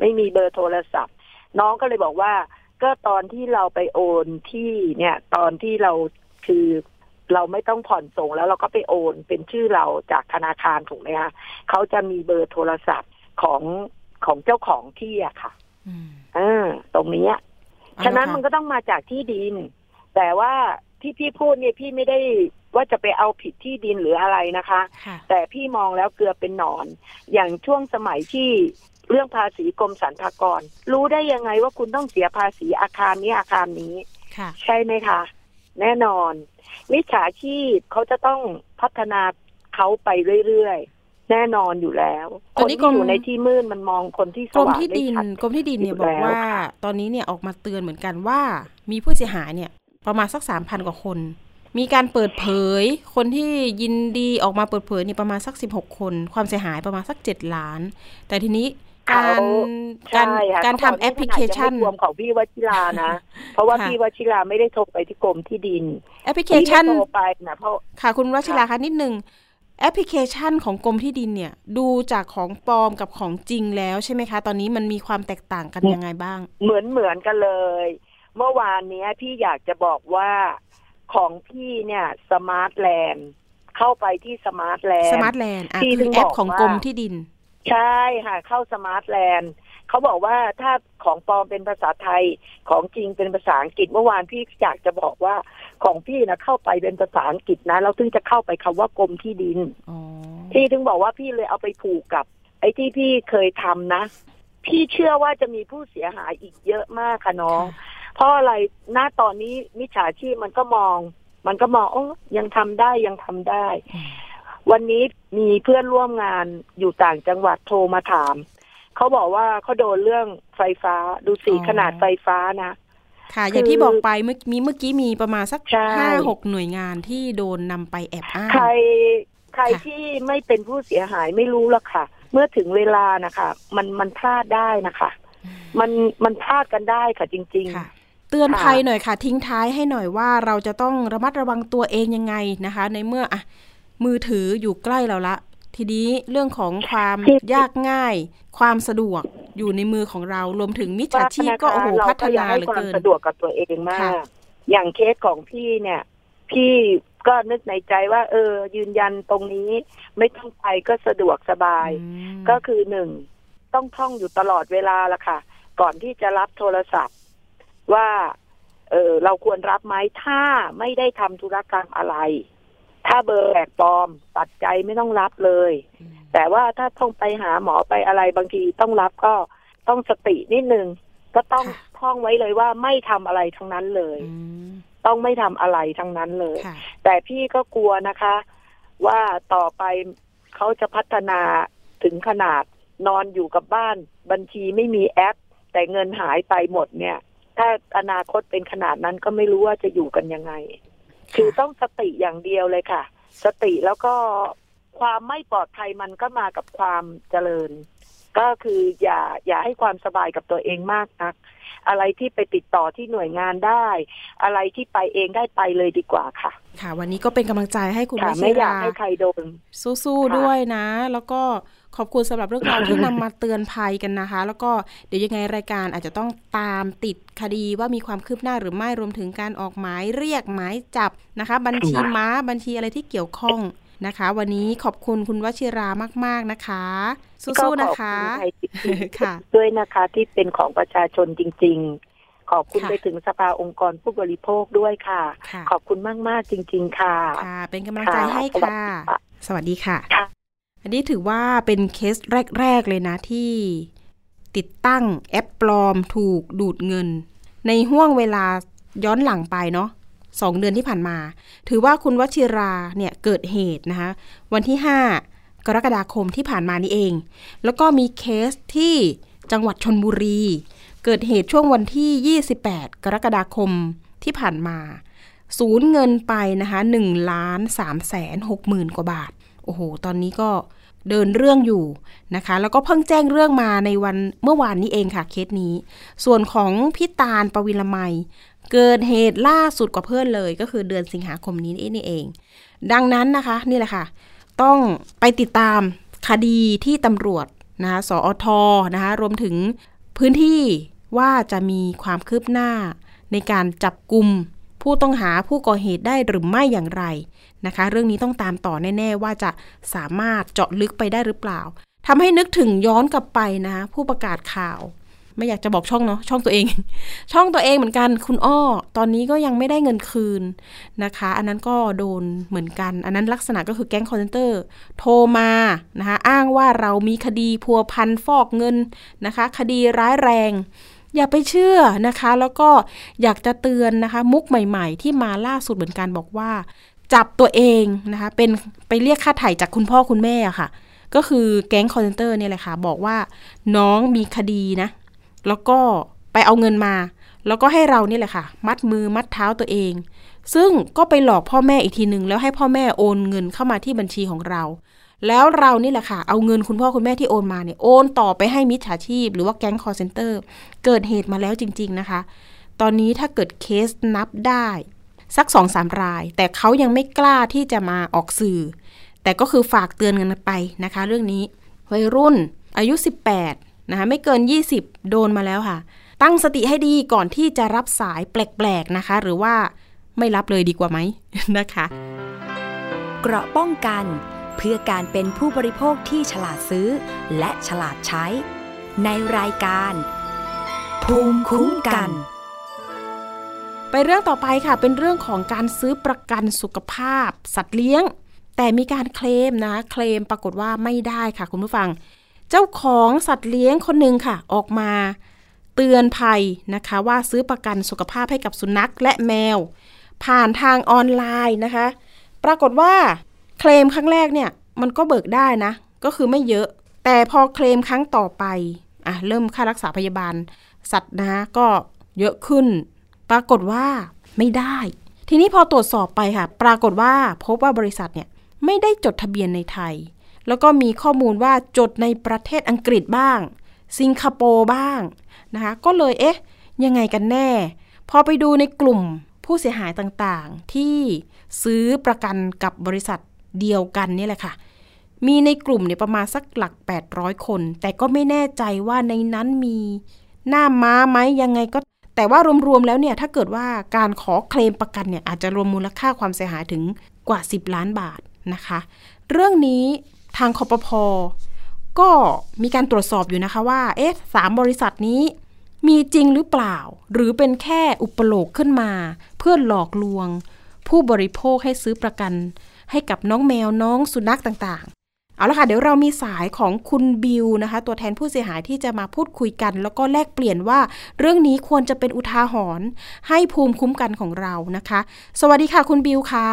ไม่มีเบอร์โทรศัพท์ น้องก็เลยบอกว่า ก็ตอนที่เราไปโอนที่เนี่ย ตอนที่เราคือ เราไม่ต้องผ่อนส่งแล้วเราก็ไปโอนเป็นชื่อเราจากธนาคารถูกไหมคะเขาจะมีเบอร์โทรศัพท์ของของเจ้าของที่อะค่ะอืมเออตรงเนี้ยเอาละฉะนั้นค่ะมันก็ต้องมาจากที่ดิน แต่ว่าที่พี่พูดเนี่ยพี่ไม่ได้ว่าจะไปเอาผิดที่ดินหรืออะไรนะคะค่ะแต่พี่มองแล้วเกลือเป็นหนอน อย่างช่วงสมัยที่เรื่องภาษีกรมสรรพากร รู้ได้ยังไงว่าคุณต้องเสียภาษีอาคารนี้อาคารนี้ค่ะใช่ไหมคะ แน่นอนมิจฉาชีพเขาจะต้องพัฒนาเขาไปเรื่อยๆ แน่นอนอยู่แล้วตคอนนนี้ที่กรมอยู่ในที่มืดมันมองคนที่สกรมว่างที่ได้ดินชัดกรมที่ดินเนี่ยอยู่บอกว่าแล้วค่ะตอนนี้เนี่ยออกมาเตือนเหมือนกันว่า มีผู้เสียหายเนี่ย ประมาณสักสามพันกว่าคน มีการเปิดเผย คนที่ยินดีออกมาเปิดเผยเนี่ยประมาณสักสิบหกคน ความเสียหายประมาณสักเจ็ดล้าน แต่ทีนี้ การการใช่ค่ะการเขาทำแอปพลิเคชันยังไม่รวมของพี่วชิรานะ เพราะว่าค่ะพี่วชิราไม่ได้โทรไปที่กรมที่ดิน แอปพลิเคชันพี่ไม่โทรไปนะเพราะค่ะคุณวชิราคะนิดนึงแอปพลิเคชันของกรมที่ดินเนี่ย ดูจากของปลอมกับของจริงแล้วใช่ไหมคะ ตอนนี้มันมีความแตกต่างกันยังไงบ้าง เหมือนเหมือนกันเลย เมื่อวานเนี้ยพี่อยากจะบอกว่าของพี่เนี่ย Smart Landเข้าไปที่ Smart Land Smart Land อะที่คือถึงแอปบอกของว่ากรมที่ดิน ใช่ค่ะ เข้า Smart Land เขาบอกว่าถ้าของปลอมเป็นภาษาไทยของจริงเป็นภาษาอังกฤษเมื่อวานพี่อยากจะบอกว่าของพี่นะเข้าไปเป็นภาษาอังกฤษนะเราถึงจะเข้าไปคำว่ากรมที่ดินอ๋อพี่ถึงบอกว่าพี่เลยเอาไปผูกกับ ไอ้ที่พี่เคยทำนะ พี่เชื่อว่าจะมีผู้เสียหายอีกเยอะมากค่ะน้อง เพราะอะไรหน้าตอนนี้มิจฉาชีพมันก็มอง มันก็มองโอ้ยังทำได้ยังทำได้ วันนี้มีเพื่อนร่วมงานอยู่ต่างจังหวัดโทรมาถาม เขาบอกว่าเขาโดนเรื่องไฟฟ้าดูสีอ๋อขนาดไฟฟ้านะค่ะ อย่างที่บอกไปเมื่อมีเมื่อกี้มีประมาณสักใช่ห้าหกหน่วยงานที่โดนนำไปแอบอ้างใครใครค่ะที่ไม่เป็นผู้เสียหายไม่รู้ละค่ะ เมื่อถึงเวลานะคะ มันมันพลาดได้นะคะ มันมันพลาดกันได้ค่ะจริงค่ะเตือนภัยหน่อยค่ะทิ้งท้ายให้หน่อยว่าเราจะต้องระมัดระวังตัวเองยังไงนะคะ ในเมื่ออะ มือถืออยู่ใกล้เราละ ทีนี้เรื่องของความที่ยากง่าย ความสะดวกอยู่ในมือของเรารวมถึงมิจๆฉาชีพก็โอ้โหเราพัฒก็อยานาให้เหลือความเกินสะดวกกับตัวเองมาค่ะกอย่างเคสของพี่เนี่ย พี่ก็นึกในใจว่า เออ ยืนยันตรงนี้ไม่ต้องไปก็สะดวกสบายอืมก็คือหนึ่งต้องท่องอยู่ตลอดเวลาละค่ะ ก่อนที่จะรับโทรศัพท์ ว่า เออเราควรรับไหมถ้าไม่ได้ทำธุรกรรมอะไร ถ้าเบอร์แปลกปลอมตัดใจไม่ต้องรับเลย แต่ว่าถ้าต้องไปหาหมอไปอะไรบางทีต้องรับก็ต้องสตินิดนึงก็ต้องค่ะท่องไว้เลยว่าไม่ทำอะไรทั้งนั้นเลยอืมต้องไม่ทำอะไรทั้งนั้นเลยค่ะแต่พี่ก็กลัวนะคะ ว่าต่อไปเขาจะพัฒนาถึงขนาดนอนอยู่กับบ้าน บัญชีไม่มีแอป แต่เงินหายไปหมดเนี่ย ถ้าอนาคตเป็นขนาดนั้นก็ไม่รู้ว่าจะอยู่กันยังไง คือต้องสติอย่างเดียวเลยค่ะ สติแล้วก็ความไม่ปลอดภัยมันก็มากับความเจริญ ก็คืออย่าอย่าให้ความสบายกับตัวเองมากนัก อะไรที่ไปติดต่อที่หน่วยงานได้ อะไรที่ไปเองได้ไปเลยดีกว่าค่ะ ค่ะ วันนี้ก็เป็นกำลังใจให้คุณค่ะวชิไม่อยากราให้ใครโดนสู้ค่ะๆด้วยนะ แล้วก็ ขอบคุณสำหรับเรื่องราวที่นำมาเตือนภัยกันนะคะ แล้วก็เดี๋ยวยังไงรายการอาจจะต้องตามติดคดีว่ามีความคืบหน้าหรือไม่รวมถึงการออกหมายเรียกหมายจับนะคะ บัญชีม้าบัญชีอะไรที่เกี่ยวข้องนะคะ วันนี้ขอบคุณคุณวชิรามาก ๆนะคะ สู้ๆนะคะก็ขอบณไทยทิพย์ค่ะ ด้วยนะคะที่เป็นของประชาชนจริง ๆ ขอบคุณค่ะไปถึงสภาองค์กรผู้บริโภคด้วยค่ะค่ะ ขอบคุณมาก ๆ จริง ๆ ค่ะ ค่ะ เป็นกำลังใจให้สวัสค่ะดีค่ะ สวัสดีค่ะค่ะ อันนี้ถือว่าเป็นเคสแรก ๆ เลยนะที่ติดตั้งแอปปลอมถูกดูดเงิน ในห่วงเวลาย้อนหลังไปเนาะสองเดือนที่ผ่านมา ถือว่าคุณวชิราเนี่ยเกิดเหตุนะคะวันที่ 5 กรกฎาคมที่ผ่านมานี่เอง แล้วก็มีเคสที่จังหวัดชนบุรี เกิดเหตุช่วงวันที่ 28 กรกฎาคมที่ผ่านมา สูญเงินไปนะคะ1ล้าน3แสน6หมื่นกว่าบาท อ้โห ตอนนี้ก็เดินเรื่องอยู่นะคะ แล้วก็เพิ่งแจ้งเรื่องมาในวันเมื่อวานนี้เองค่ะเคสนี้ ส่วนของพี่ตาลปวิลไมยเกิดเหตุล่าสุดกว่าเพื่อนเลย ก็คือเดือนสิงหาคมนี้นี่เอง ดังนั้นนะคะนี่แหละค่ะ ต้องไปติดตามคดีที่ตำรวจนะคะสอทนะคะรวมถึงพื้นที่ว่าจะมีความคืบหน้าในการจับกลุ่มผู้ต้องหาผู้ก่อเหตุได้หรือไม่อย่างไร นะคะ เรื่องนี้ต้องตามต่อแน่ ๆ ว่าจะสามารถเจาะลึกไปได้หรือเปล่าทำให้นึกถึงย้อนกลับไปนะคะผู้ประกาศข่าว ไม่อยากจะบอกช่องเนาะช่องตัวเอง ช่องตัวเองเหมือนกันคุณอ้อ ตอนนี้ก็ยังไม่ได้เงินคืนนะคะ อันนั้นก็โดนเหมือนกัน อันนั้นลักษณะก็คือแก๊งคอลเซ็นเตอร์โทรมานะคะอ้างว่าเรามีคดีพัวพันฟอกเงินนะคะ คดีร้ายแรงอย่าไปเชื่อนะคะ แล้วก็อยากจะเตือนนะคะ มุกใหม่ ๆ ที่มาล่าสุดเหมือนกันบอกว่า จับตัวเองนะคะ เป็นไปเรียกค่าไถ่จากคุณพ่อคุณแม่อะค่ะ ก็คือแก๊งคอลเซ็นเตอร์เนี่ยแหละค่ะ บอกว่าน้องมีคดีนะ แล้วก็ไปเอาเงินมา แล้วก็ให้เรานี่แหละค่ะ มัดมือมัดเท้าตัวเอง ซึ่งก็ไปหลอกพ่อแม่อีกทีหนึ่งแล้วให้พ่อแม่โอนเงินเข้ามาที่บัญชีของเรา แล้วเรานี่แหละค่ะ เอาเงินคุณพ่อคุณแม่ที่โอนมาเนี่ยโอนต่อไปให้มิจฉาชีพ หรือว่าแก๊งคอลเซ็นเตอร์เกิดเหตุมาแล้วจริง ๆนะคะ ตอนนี้ถ้าเกิดเคสนับได้ สักสองสามราย แต่เขายังไม่กล้าที่จะมาออกสื่อ แต่ก็คือฝากเตือนกันไปนะคะ เรื่องนี้วัยรุ่นอายุ 18นะคะไม่เกิน 20 โดนมาแล้วค่ะ ตั้งสติให้ดีก่อนที่จะรับสายแปลกๆนะคะ หรือว่าไม่รับเลยดีกว่าไหมนะคะ เกราะป้องกันเพื่อการเป็นผู้บริโภคที่ฉลาดซื้อ และฉลาดใช้ ในรายการ ภูมิคุ้มกัน ไปเรื่องต่อไปค่ะ เป็นเรื่องของการซื้อประกันสุขภาพ สัตว์เลี้ยง แต่มีการเคลมนะ เคลมปรากฏว่าไม่ได้ค่ะคุณผู้ฟัง เจ้าของสัตว์เลี้ยงคนหนึ่งค่ะ ออกมา เตือนภัยนะคะ ว่าซื้อประกันสุขภาพให้กับสุนัขและแมว ผ่านทางออนไลน์นะคะ ปรากฏว่าเคลมครั้งแรกเนี่ย มันก็เบิกได้นะ ก็คือไม่เยอะ แต่พอเคลมครั้งต่อไปอะเริ่มค่ารักษาพยาบาล สัตว์นะก็เยอะขึ้น ปรากฏว่าไม่ได้ ทีนี้พอตรวจสอบไปค่ะ ปรากฏว่าพบว่าบริษัทเนี่ยไม่ได้จดทะเบียนในไทย แล้วก็มีข้อมูลว่าจดในประเทศอังกฤษบ้าง สิงคโปร์บ้างนะคะ ก็เลยเอ๊ะ ยังไงกันแน่ พอไปดูในกลุ่มผู้เสียหายต่างๆ ที่ซื้อประกันกับบริษัทเดียวกันนี่แหละค่ะ มีในกลุ่มเนี่ยประมาณสักหลัก 800 คน แต่ก็ไม่แน่ใจว่าในนั้นมีหน้าม้าไหมยังไงก็ แต่ว่ารวมๆแล้วเนี่ยถ้าเกิดว่าการขอเคลมประกันเนี่ยอาจจะรวมมูลค่าความเสียหายถึงกว่า 10 ล้านบาทนะคะ เรื่องนี้ทางคอปพอก็มีการตรวจสอบอยู่นะคะว่าเอ๊ะสามบริษัทนี้มีจริงหรือเปล่า หรือเป็นแค่อุปโลกขึ้นมา เพื่อหลอกลวง ผู้บริโภคให้ซื้อประกัน ให้กับน้องแมวน้องสุนัขต่างๆ เอาละค่ะ เดี๋ยวเรามีสายของคุณบิวนะคะ ตัวแทนผู้เสียหายที่จะมาพูดคุยกัน แล้วก็แลกเปลี่ยนว่า เรื่องนี้ควรจะเป็นอุทาหรณ์ให้ภูมิคุ้มกันของเรานะคะ สวัสดีค่ะ คุณบิวคะ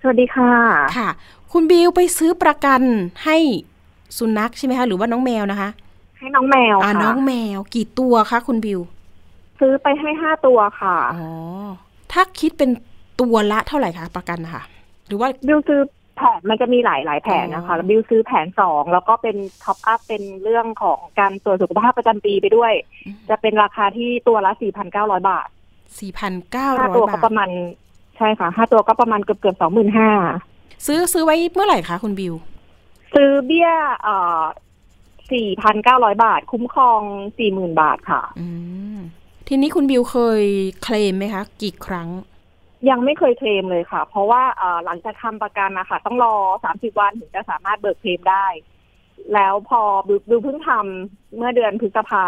สวัสดีค่ะค่ะ คุณบิวไปซื้อประกันให้สุนัขใช่ไหมคะหรือว่าน้องแมวนะคะ ให้น้องแมวอ่าค่ะน้องแมวกี่ตัวคะคุณบิวซื้อไปให้ห้าตัวค่ะอ๋อถ้าคิดเป็นตัวละเท่าไหร่คะประกันนะคะหรือว่า บิวซื้อ แผนมันจะมีหลายหลายแผนนะคะอ๋อแล้วบิวซื้อแผนสองแล้วก็เป็นtop up เป็นเรื่องของการตรวจสุขภาพประจำปีไปด้วย จะเป็นราคาที่ตัวละสี่พันเก้าร้อยบาทสี่พันเก้าห้าร้อยตัวก็บาทประมาณใช่ค่ะห้าตัวก็ประมาณเกือบเกือบสองหมื่นห้าซื้อซื้อไว้เมื่อไหร่คะคุณบิว ซื้อเบี้ยเอ่อสี่พันเก้าร้อยบาท คุ้มครองสี่หมื่นบาทค่ะ อืมทีนี้คุณบิวเคยเคลมไหมคะ กี่ครั้ง ยังไม่เคยเคลมเลยค่ะ เพราะว่าเอ่อหลังจากทำประกันนะคะต้องรอสามสิบวันถึงจะสามารถเบิกเคลมได้ แล้วพอบิวบิวเพิ่งทำเมื่อเดือนพฤษภา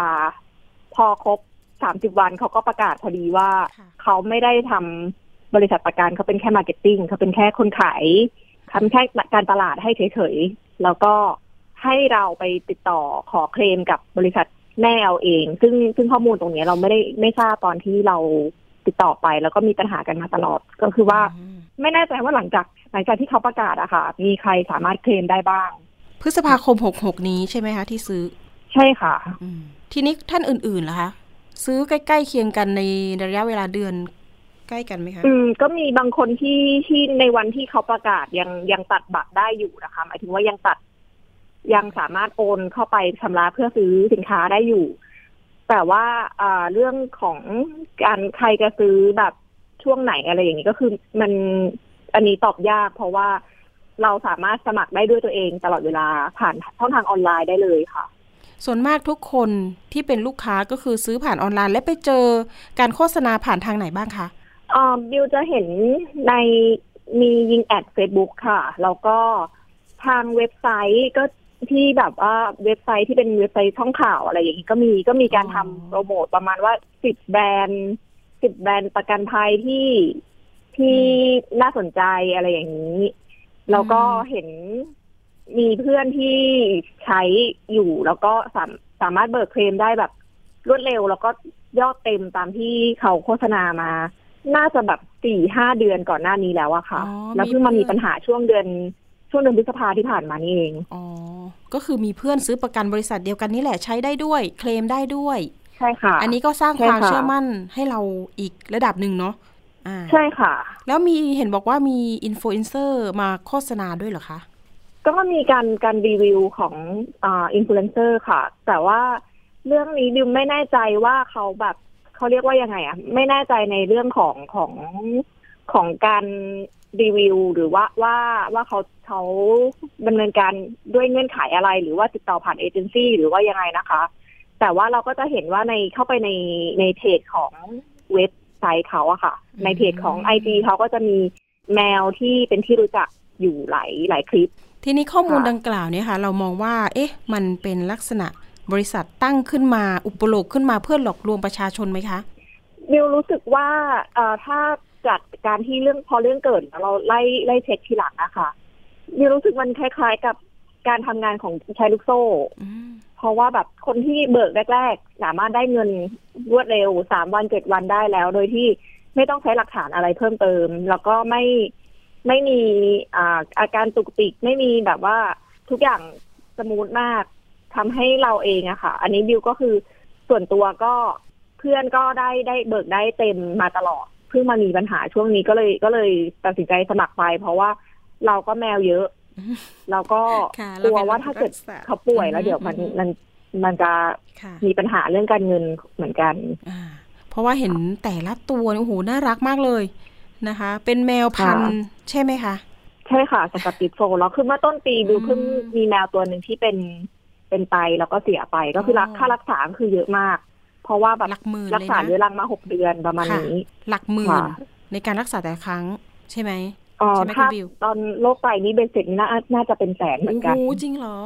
พอครบสามสิบวันเขาก็ประกาศพอดีว่าค่ะเขาไม่ได้ทำบริษัทประกันเขาเป็นแค่ marketing เขาเป็นแค่คนขายทำแค่การตลาดให้เฉยๆ แล้วก็ให้เราไปติดต่อขอเคลมกับบริษัทแม่เอาเอง ซึ่งซึ่งข้อมูลตรงนี้เราไม่ได้ไม่ทราบตอนที่เรา ติดต่อไป แล้วก็มีปัญหากันมาตลอด ก็คือว่าอืมไม่แน่ใจว่าหลังจากหลังจากที่เขาประกาศอะค่ะ มีใครสามารถเคลมได้บ้าง พฤษภาคมหกหกนี้ใช่ไหมคะที่ซื้อ ใช่ค่ะอืมทีนี้ท่านอื่นๆล่ะคะซื้อใกล้ๆเคียงกันในระยะเวลาเดือนใกล้กันไหมคะ อืม ก็มีบางคนที่ที่ในวันที่เขาประกาศยังยังตัดบัตรได้อยู่นะคะหมายถึงว่ายังตัดยังสามารถโอนเข้าไปชำระเพื่อซื้อสินค้าได้อยู่ แต่ว่าอ่าเรื่องของการใครจะซื้อแบบช่วงไหนอะไรอย่างนี้ก็คือมันอันนี้ตอบยาก เพราะว่าเราสามารถสมัครได้ด้วยตัวเองตลอดเวลาผ่านช่องทางออนไลน์ได้เลยค่ะ ส่วนมากทุกคนที่เป็นลูกค้าก็คือซื้อผ่านออนไลน์ และไปเจอการโฆษณาผ่านทางไหนบ้างคะอ่าบิวจะเห็นในมียิงแอด Facebook ค่ะ แล้วก็ทางเว็บไซต์ก็ ที่แบบว่าเว็บไซต์ที่เป็นเว็บไซต์ช่องข่าวอะไรอย่างนี้ก็มีก็มีการทำอ๋อโปรโมทประมาณว่าสิบแบรนด์สิบแบรนด์ประกันภัยที่ที่น่าสนใจอะไรอย่างนี้ แล้วก็เห็นมีเพื่อนที่ใช้อยู่แล้วก็สามสามารถเบิกเคลมได้แบบรวดเร็ว แล้วก็ยอดเต็มตามที่เขาโฆษณามา น่าจะแบบสี่ห้าเดือนก่อนหน้านี้แล้วอะค่ะอ๋อแล้วเพิ่งมามีปัญหาช่วงเดือน ช่วงเดือนพฤษภาที่ผ่านมานี่เอง อ๋อ ก็คือมีเพื่อนซื้อประกันบริษัทเดียวกันนี่แหละใช้ได้ด้วย เคลมได้ด้วย ใช่ค่ะ อันนี้ก็สร้างใช่ความค่ะเชื่อมั่นให้เราอีกระดับหนึ่งเนาะอ่าใช่ค่ะ แล้วมีเห็นบอกว่ามีอินฟลูเอนเซอร์มาโฆษณาด้วยเหรอคะ ก็มีการการรีวิวของอ่าอินฟลูเอนเซอร์ค่ะ แต่ว่าเรื่องนี้บิวไม่แน่ใจว่าเขาแบบเขาเรียกว่ายังไงอะไม่แน่ใจในเรื่องของของของการรีวิวหรือว่าว่าว่าเขา เขาดำเนินการด้วยเงื่อนไขอะไรหรือว่าติดต่อผ่านเอเจนซี่หรือว่ายังไงนะคะ แต่ว่าเราก็จะเห็นว่าในเข้าไปในในเพจของเว็บไซต์เขาอะค่ะ ในเพจของไอจีเขาก็จะมีแมวที่เป็นที่รู้จักอยู่หลายหลายคลิป ทีนี้ข้อมูลค่ะดังกล่าวเนี่ยค่ะ เรามองว่า เอ๊ะ มันเป็นลักษณะบริษัทตั้งขึ้นมาอุปโลกขึ้นมาเพื่อหลอกลวงประชาชนไหมคะบิวรู้สึกว่าเอ่อถ้าจัดการที่เรื่องพอเรื่องเกิดแล้วเราไล่ไล่เช็คทีหลังนะคะ บิวรู้สึกมันคล้าย ๆ กับการทำงานของแชร์ลูกโซ่อืมเพราะว่าแบบคนที่เบิกแรก ๆ สามารถได้เงินรวดเร็วสามวันเจ็ดวันได้แล้ว โดยที่ไม่ต้องใช้หลักฐานอะไรเพิ่มเติม แล้วก็ไม่ไม่มีอ่าอาการตุกติกไม่มีแบบว่าทุกอย่าง smooth มากทำให้เราเองอะค่ะ อันนี้บิวก็คือส่วนตัวก็เพื่อนก็ได้ได้เบิกได้เต็มมาตลอดเพิ่งมามีปัญหาช่วงนี้ก็เลยก็เลยตัดสินใจสมัครไป เพราะว่า เราก็แมวเยอะแล้วก็ค่ะกลัวแล้ว่าถ้าเกิดรัษเขาป่วยแล้วเดี๋ยวมันอืมมันมันจะค่ะมีปัญหาเรื่องการเงินเหมือนกันอ่าเพราะว่าเห็นแต่ละตัวเนี่ยโอ้โหน่ารักมากเลยนะคะ เป็นแมวพันธุ์ใช่ไหมคะใช่ค่ะสกัดติดโฟแล้วคือเมื่อต้นปีดูอืมเพิ่งมีแมวตัวหนึ่งที่เป็นเป็นไตแล้วก็เสียไปก็คือรักอ๋อค่ารักษาคือเยอะมาก เพราะว่าแบบหลักหมื่นรักเลยษานะเรื้อรังมาหกเดือนประมาณค่ะนี้หลักหมื่นค่ะในการรักษาแต่ละครั้งใช่ไหม อ๋อใช่ไหมถ้าคุณบิวตอนโรคไตนี้เบนเสร็จน่าน่าจะเป็นแสนเหมือโอ้นกันโหจริงเหรอ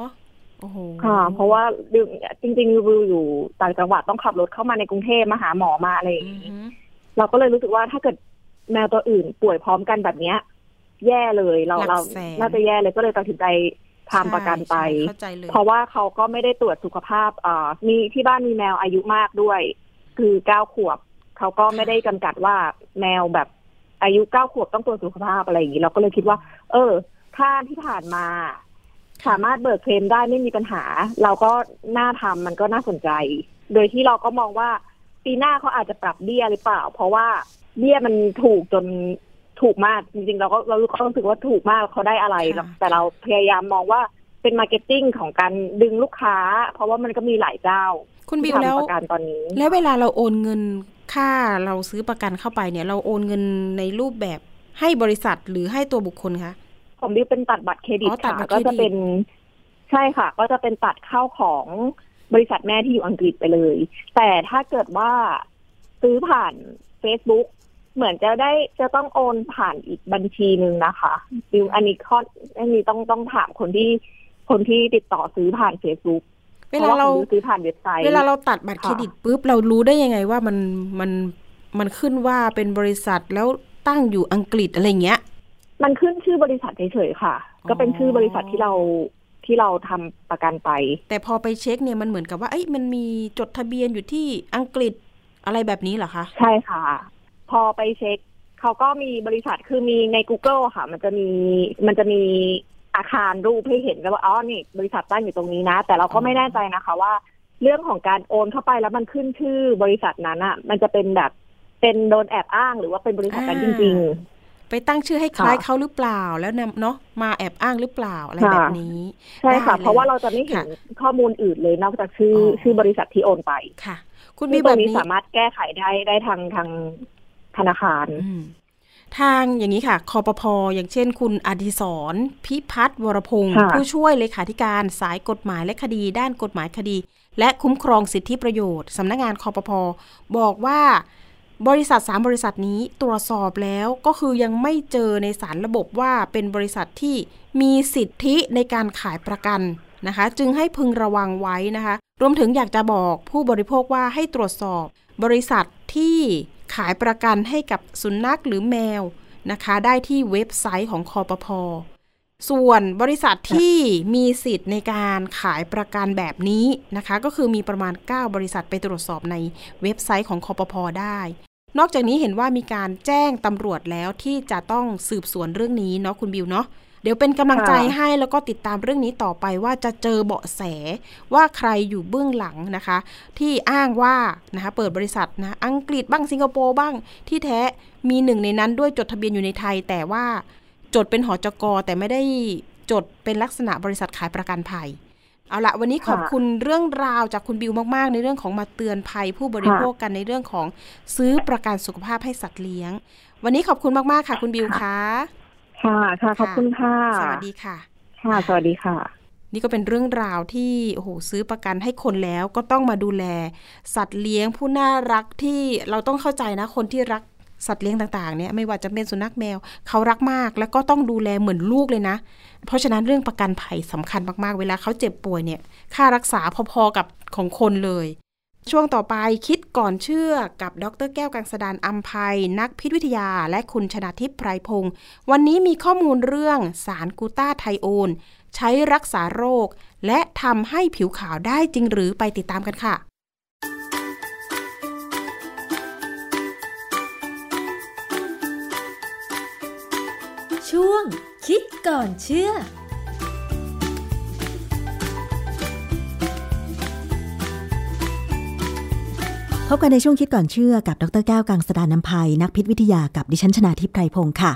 โอ้โหค่ะ เพราะว่าดิวจริงๆวิวอยู่ต่างจังหวัดต้องขับรถเข้ามาในกรุงเทพมาหาหมอมาอะไรอย่างอือนี้ฮึเราก็เลยรู้สึกว่าถ้าเกิดแมวตัวอื่นป่วยพร้อมกันแบบเนี้ย แย่เลยเราหลัเรากแสนน่าจะแย่เลยก็เลยตัดสินใจทำประกันไปใช่เข้าใจเลยเพราะว่าเขาก็ไม่ได้ตรวจสุขภาพอ่ามีที่บ้านมีแมวอายุมากด้วย คือเก้าขวบ เขาก็ไม่ได้จำกัดว่าแมวแบบ อายุเก้าขวบต้องตรวจสุขภาพอะไรอย่างนี้เราก็เลยคิดว่า เออ ถ้าที่ผ่านมา สามารถเบิกเคลมได้ไม่มีปัญหา เราก็น่าทำมันก็น่าสนใจ โดยที่เราก็มองว่าปีหน้าเขาอาจจะปรับเบี้ยหรือเปล่า เพราะว่าเบี้ยมันถูกจนถูกมากจริงๆ เราก็เราก็รู้สึกว่าถูกมากเขาได้อะไรค่ะแต่เราพยายามมองว่าเป็น marketing ของการดึงลูกค้า เพราะว่ามันก็มีหลายเจ้า คุณบิวแล้วที่ทำประกันตอนนี้แล้วเวลาเราโอนเงิน ค่าเราซื้อประกันเข้าไปเนี่ยเราโอนเงินในรูปแบบให้บริษัทหรือให้ตัวบุคคลคะผมบิวเป็นตัดบัตรเครดิตอ๋อตัดค่ะบัตรเครดิตก็จะเป็นใช่ค่ะ ก็จะเป็นตัดเข้าของบริษัทแม่ที่อยู่อังกฤษไปเลย แต่ถ้าเกิดว่าซื้อผ่าน Facebook เหมือนจะได้จะต้องโอนผ่านอีกบัญชีหนึ่งนะคะบิวอันนี้ข้ออันนี้ต้องต้องถามคนที่คนที่ติดต่อซื้อผ่าน Facebook เวลาเราพะของบิวซื้อผ่านเว็บไซต์เวลาเราตัดบัตรเครดิตปุ๊บเรารู้ได้ยังไงว่ามันมันมันขึ้นว่าเป็นบริษัทแล้วตั้งอยู่อังกฤษอะไรเงี้ย มันขึ้นชื่อบริษัทเฉยๆค่ะอ๋อก็เป็นชื่อบริษัทที่เราที่เราทำประกันไป แต่พอไปเช็คเนี่ยมันเหมือนกับว่าเอ้ยมันมีจดทะเบียนอยู่ที่อังกฤษอะไรแบบนี้เหรอคะใช่ค่ะ พอไปเช็คเขาก็มีบริษัทคือมีใน Google ค่ะ มันจะมีมันจะมี อาคารรูปให้เห็นกันว่าอ๋อนี่ บริษัทตั้งอยู่ตรงนี้นะ แต่เราก็ไม่แน่ใจนะคะว่า เรื่องของการโอนเข้าไปแล้วมันขึ้นชื่อบริษัทนั้นอะ มันจะเป็นแบบเป็นโดนแอบอ้างหรือว่าเป็นบริษัทนั้นจริงไปตั้งชื่อให้คล้ายค่ะเขาหรือเปล่าแล้วนำเนาะมาแอบอ้างหรือเปล่าอะไรค่ะแบบนี้ๆใช่ค่ะได้เลยเพราะว่าเราจะไม่เห็นค่ะข้อมูลอื่นเลยนอกจากชื่อออชื่อบริษัทที่โอนไปค่ะ คุณซึ่มีงตแบรงบนี้นี้สามารถแก้ไขได้ได้ทางทางธนาคารอืม ทางอย่างนี้ค่ะคอปพออย่างเช่น คุณอดิศรพิพัฒน์วรพงศ์ค่ะผู้ช่วยเลขาธิการสายกฎหมายและคดี ด้านกฎหมายคดี และคุ้มครองสิทธิประโยชน์สำนักงานคอปพอบอกว่าบริษัทสามบริษัทนี้ตรวจสอบแล้วก็คือยังไม่เจอในสารระบบว่าเป็นบริษัทที่มีสิทธิในการขายประกันนะคะ จึงให้พึงระวังไว้นะคะ รวมถึงอยากจะบอกผู้บริโภคว่าให้ตรวจสอบบริษัทที่ ขายประกันให้กับสุนัขหรือแมวนะคะ ได้ที่เว็บไซต์ของคอปพอส่วนบริษัทที่มีสิทธิ์ในการขายประกันแบบนี้นะคะ ก็คือมีประมาณ 9 บริษัทไปตรวจสอบในเว็บไซต์ของคอปพอได้ นอกจากนี้เห็นว่ามีการแจ้งตำรวจแล้วที่จะต้องสืบสวนเรื่องนี้เนาะคุณบิวเนาะ เดี๋ยวเป็นกำลังใจค่ะให้แล้วก็ติดตามเรื่องนี้ต่อไปว่าจะเจอเบาะแสว่าใครอยู่เบื้องหลังนะคะ ที่อ้างว่านะคะเปิดบริษัทนะอังกฤษบ้างสิงคโปร์บ้างที่แท้มีหนึ่งในนั้นด้วยจดทะเบียนอยู่ในไทย แต่ว่าจดเป็นหอจกแต่ไม่ได้จดเป็นลักษณะบริษัทขายประกันภัยเอาละวันนี้ขอบค่ะคุณเรื่องราวจากคุณบิวมาก ๆ ในเรื่องของมาเตือนภัยผู้บริโภคกันในเรื่องของซื้อประกันสุขภาพให้สัตว์เลี้ยง วันนี้ขอบคุณมาก ๆ ค่ะ คุณบิวคะ ค่ะค่ะขอบคุณค่ะสวัสดีค่ะ ค่ะสวัสดีค่ะ นี่ก็เป็นเรื่องราวที่โอ้โหซื้อประกันให้คนแล้วก็ต้องมาดูแล สัตว์เลี้ยงผู้น่ารักที่เราต้องเข้าใจนะคนที่รักสัตว์เลี้ยงต่างๆเนี่ยไม่ว่าจะเป็นสุนัขแมวเขารักมาก แล้วก็ต้องดูแลเหมือนลูกเลยนะ เพราะฉะนั้นเรื่องประกันภัยสำคัญมากๆ เวลาเขาเจ็บป่วยเนี่ย ค่ารักษาพอๆกับของคนเลย ช่วงต่อไปคิดก่อนเชื่อกับดรแก้วกังสดานอัมภัย นักพิษวิทยาและคุณชนาทิพย์ไพรพงศ์วันนี้มีข้อมูลเรื่องสารกูต้าไทโอน ใช้รักษาโรค และทำให้ผิวขาวได้จริงหรือไปติดตามกันค่ะ ช่วงคิดก่อนเชื่อ พบกันในช่วงคิดก่อนเชื่อกับดรแก้วกังสดานนภัยนักพิษวิทยากับดิฉันชนาทิพไพรพงศ์ค่ะ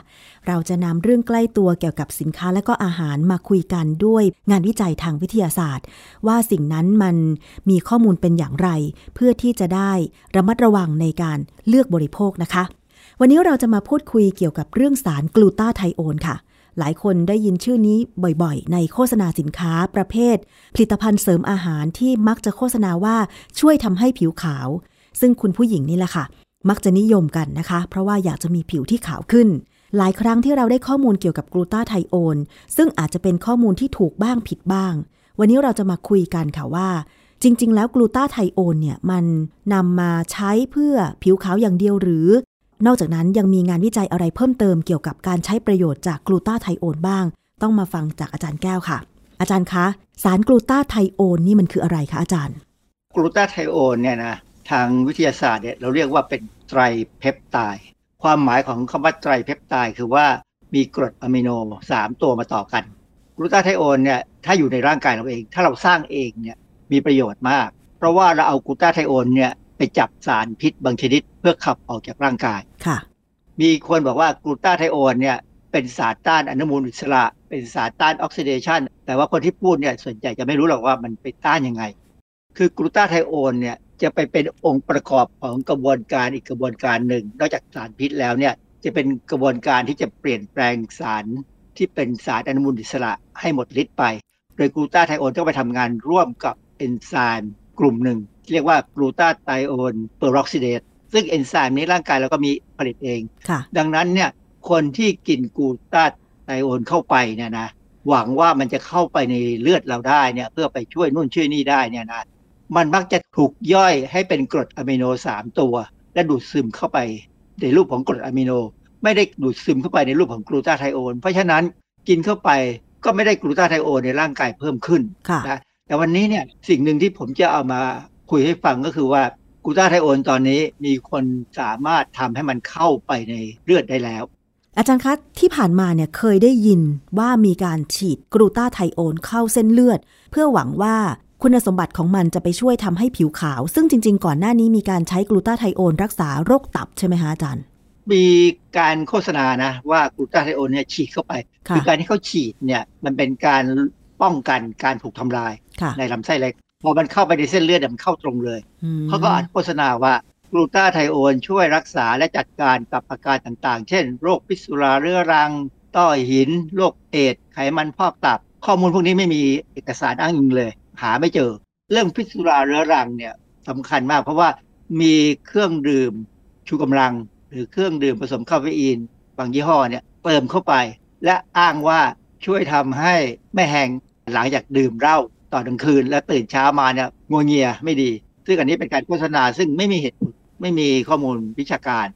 เราจะนำเรื่องใกล้ตัวเกี่ยวกับสินค้าและก็อาหารมาคุยกันด้วยงานวิจัยทางวิทยาศาสตร์ ว่าสิ่งนั้นมันมีข้อมูลเป็นอย่างไร เพื่อที่จะได้ระมัดระวังในการเลือกบริโภคนะคะ วันนี้เราจะมาพูดคุยเกี่ยวกับเรื่องสารกลูตาไทโอนค่ะหลายคนได้ยินชื่อนี้บ่อยๆ ในโฆษณาสินค้าประเภท ผลิตภัณฑ์เสริมอาหารที่มักจะโฆษณาว่าช่วยทำให้ผิวขาว ซึ่งคุณผู้หญิงนี่แหละค่ะ มักจะนิยมกันนะคะ เพราะว่าอยากจะมีผิวที่ขาวขึ้น หลายครั้งที่เราได้ข้อมูลเกี่ยวกับกลูตาไทโอน ซึ่งอาจจะเป็นข้อมูลที่ถูกบ้างผิดบ้าง วันนี้เราจะมาคุยกันค่ะว่า จริง ๆ แล้วกลูตาไทโอนเนี่ยมันนำมาใช้เพื่อผิวขาวอย่างเดียวหรือ นอกจากนั้นยังมีงานวิจัยอะไรเพิ่มเติมเกี่ยวกับการใช้ประโยชน์จากกลูตาไทโอนบ้าง ต้องมาฟังจากอาจารย์แก้วค่ะอาจารย์คะ สารกลูตาไทโอนนี่มันคืออะไรคะอาจารย์ กลูตาไทโอนเนี่ยนะ ทางวิทยาศาสตร์เนี่ยเราเรียกว่าเป็นไตรเพปไตด์ความหมายของคำว่าไตรเพปไตด์คือว่ามีกรดอะมิโน 3 ตัวมาต่อกันกลูตาไทโอนเนี่ยถ้าอยู่ในร่างกายเราเอง ถ้าเราสร้างเองเนี่ยมีประโยชน์มาก เพราะว่าเราเอากลูตาไทโอนเนี่ยไปจับสารพิษบางชนิดเพื่อขับออกจากร่างกายค่ะ มีคนบอกว่ากลูตาไทโอนเนี่ยเป็นสารต้านอนุมูลอิสระ เป็นสารต้านออกซิเดชันแต่ว่าคนที่พูดเนี่ยส่วนใหญ่จะไม่รู้หรอกว่ามันไปต้านยังไง คือกลูตาไทโอนเนี่ย จะไปเป็นองค์ประกอบของกระบวนการอีกกระบวนการหนึ่ง นอกจากสารพิษแล้วเนี่ยจะเป็นกระบวนการที่จะเปลี่ยนแปลงสารที่เป็นสารอนุมูลอิสระให้หมดฤทธิ์ไป โดยกลูตาไทโอนต้องไปทำงานร่วมกับเอนไซม์กลุ่มหนึ่ง เรียกว่ากลูตาไทโอนเปอร์ออกซิเดสซึ่งเอนไซม์นี้ร่างกายเราก็มีผลิตเองค่ะดังนั้นเนี่ยคนที่กินกลูตาไทโอนเข้าไปเนี่ยนะหวังว่ามันจะเข้าไปในเลือดเราได้เนี่ยเพื่อไปช่วยนู่นช่วยนี่ได้เนี่ยนะ มันมักจะถูกย่อยให้เป็นกรดอะมิโน3ตัว และดูดซึมเข้าไปในรูปของกรดอะมิโน ไม่ได้ดูดซึมเข้าไปในรูปของกลูตาไทโอน เพราะฉะนั้นกินเข้าไปก็ไม่ได้กลูตาไทโอนในร่างกายเพิ่มขึ้นค่ะนะแต่วันนี้เนี่ยสิ่งหนึ่งที่ผมจะเอามาคุยให้ฟังก็คือว่ากลูตาไทโอนตอนนี้มีคนสามารถทำให้มันเข้าไปในเลือดได้แล้ว อาจารย์คะที่ผ่านมาเนี่ยเคยได้ยินว่ามีการฉีดกลูตาไทโอนเข้าเส้นเลือด เพื่อหวังว่า คุณสมบัติของมันจะไปช่วยทำให้ผิวขาว ซึ่งจริง ๆ ก่อนหน้านี้มีการใช้กลูตาไทโอนรักษาโรคตับใช่ไหมคะอาจารย์ มีการโฆษณานะว่ากลูตาไทโอนเนี่ยฉีดเข้าไปค่ะอการที่เขาฉีดเนี่ยมันเป็นการป้องกันการถูกทำลายค่ะในลำไส้เล็ก พอมันเข้าไปในเส้นเลือดเนี่ยมันเข้าตรงเลยอืมเขาก็อ่านโฆษณาว่ากลูตาไทโอนช่วยรักษาและจัดการกับอาการต่างๆ เช่น โรคพิษสุราเรื้อรัง ต้อหิน โรคเอดส์ไขมันพอกตับ ข้อมูลพวกนี้ไม่มีเอกสารอ้างอิงเลย หาไม่เจอ เรื่องพิษสุราเรื้อรังเนี่ยสำคัญมาก เพราะว่ามีเครื่องดื่มชูกำลัง หรือเครื่องดื่มผสมคาเฟอีน บางยี่ห้อเนี่ยเติมเข้าไป และอ้างว่าช่วยทำให้ไม่แหงหลังจากดื่มเหล้าตอนกลางคืน และตื่นเช้ามาเนี่ยงัวเงียไม่ดี ซึ่งอันนี้เป็นการโฆษณาซึ่งไม่มีเหตุผลไม่มีข้อมูลวิชาการ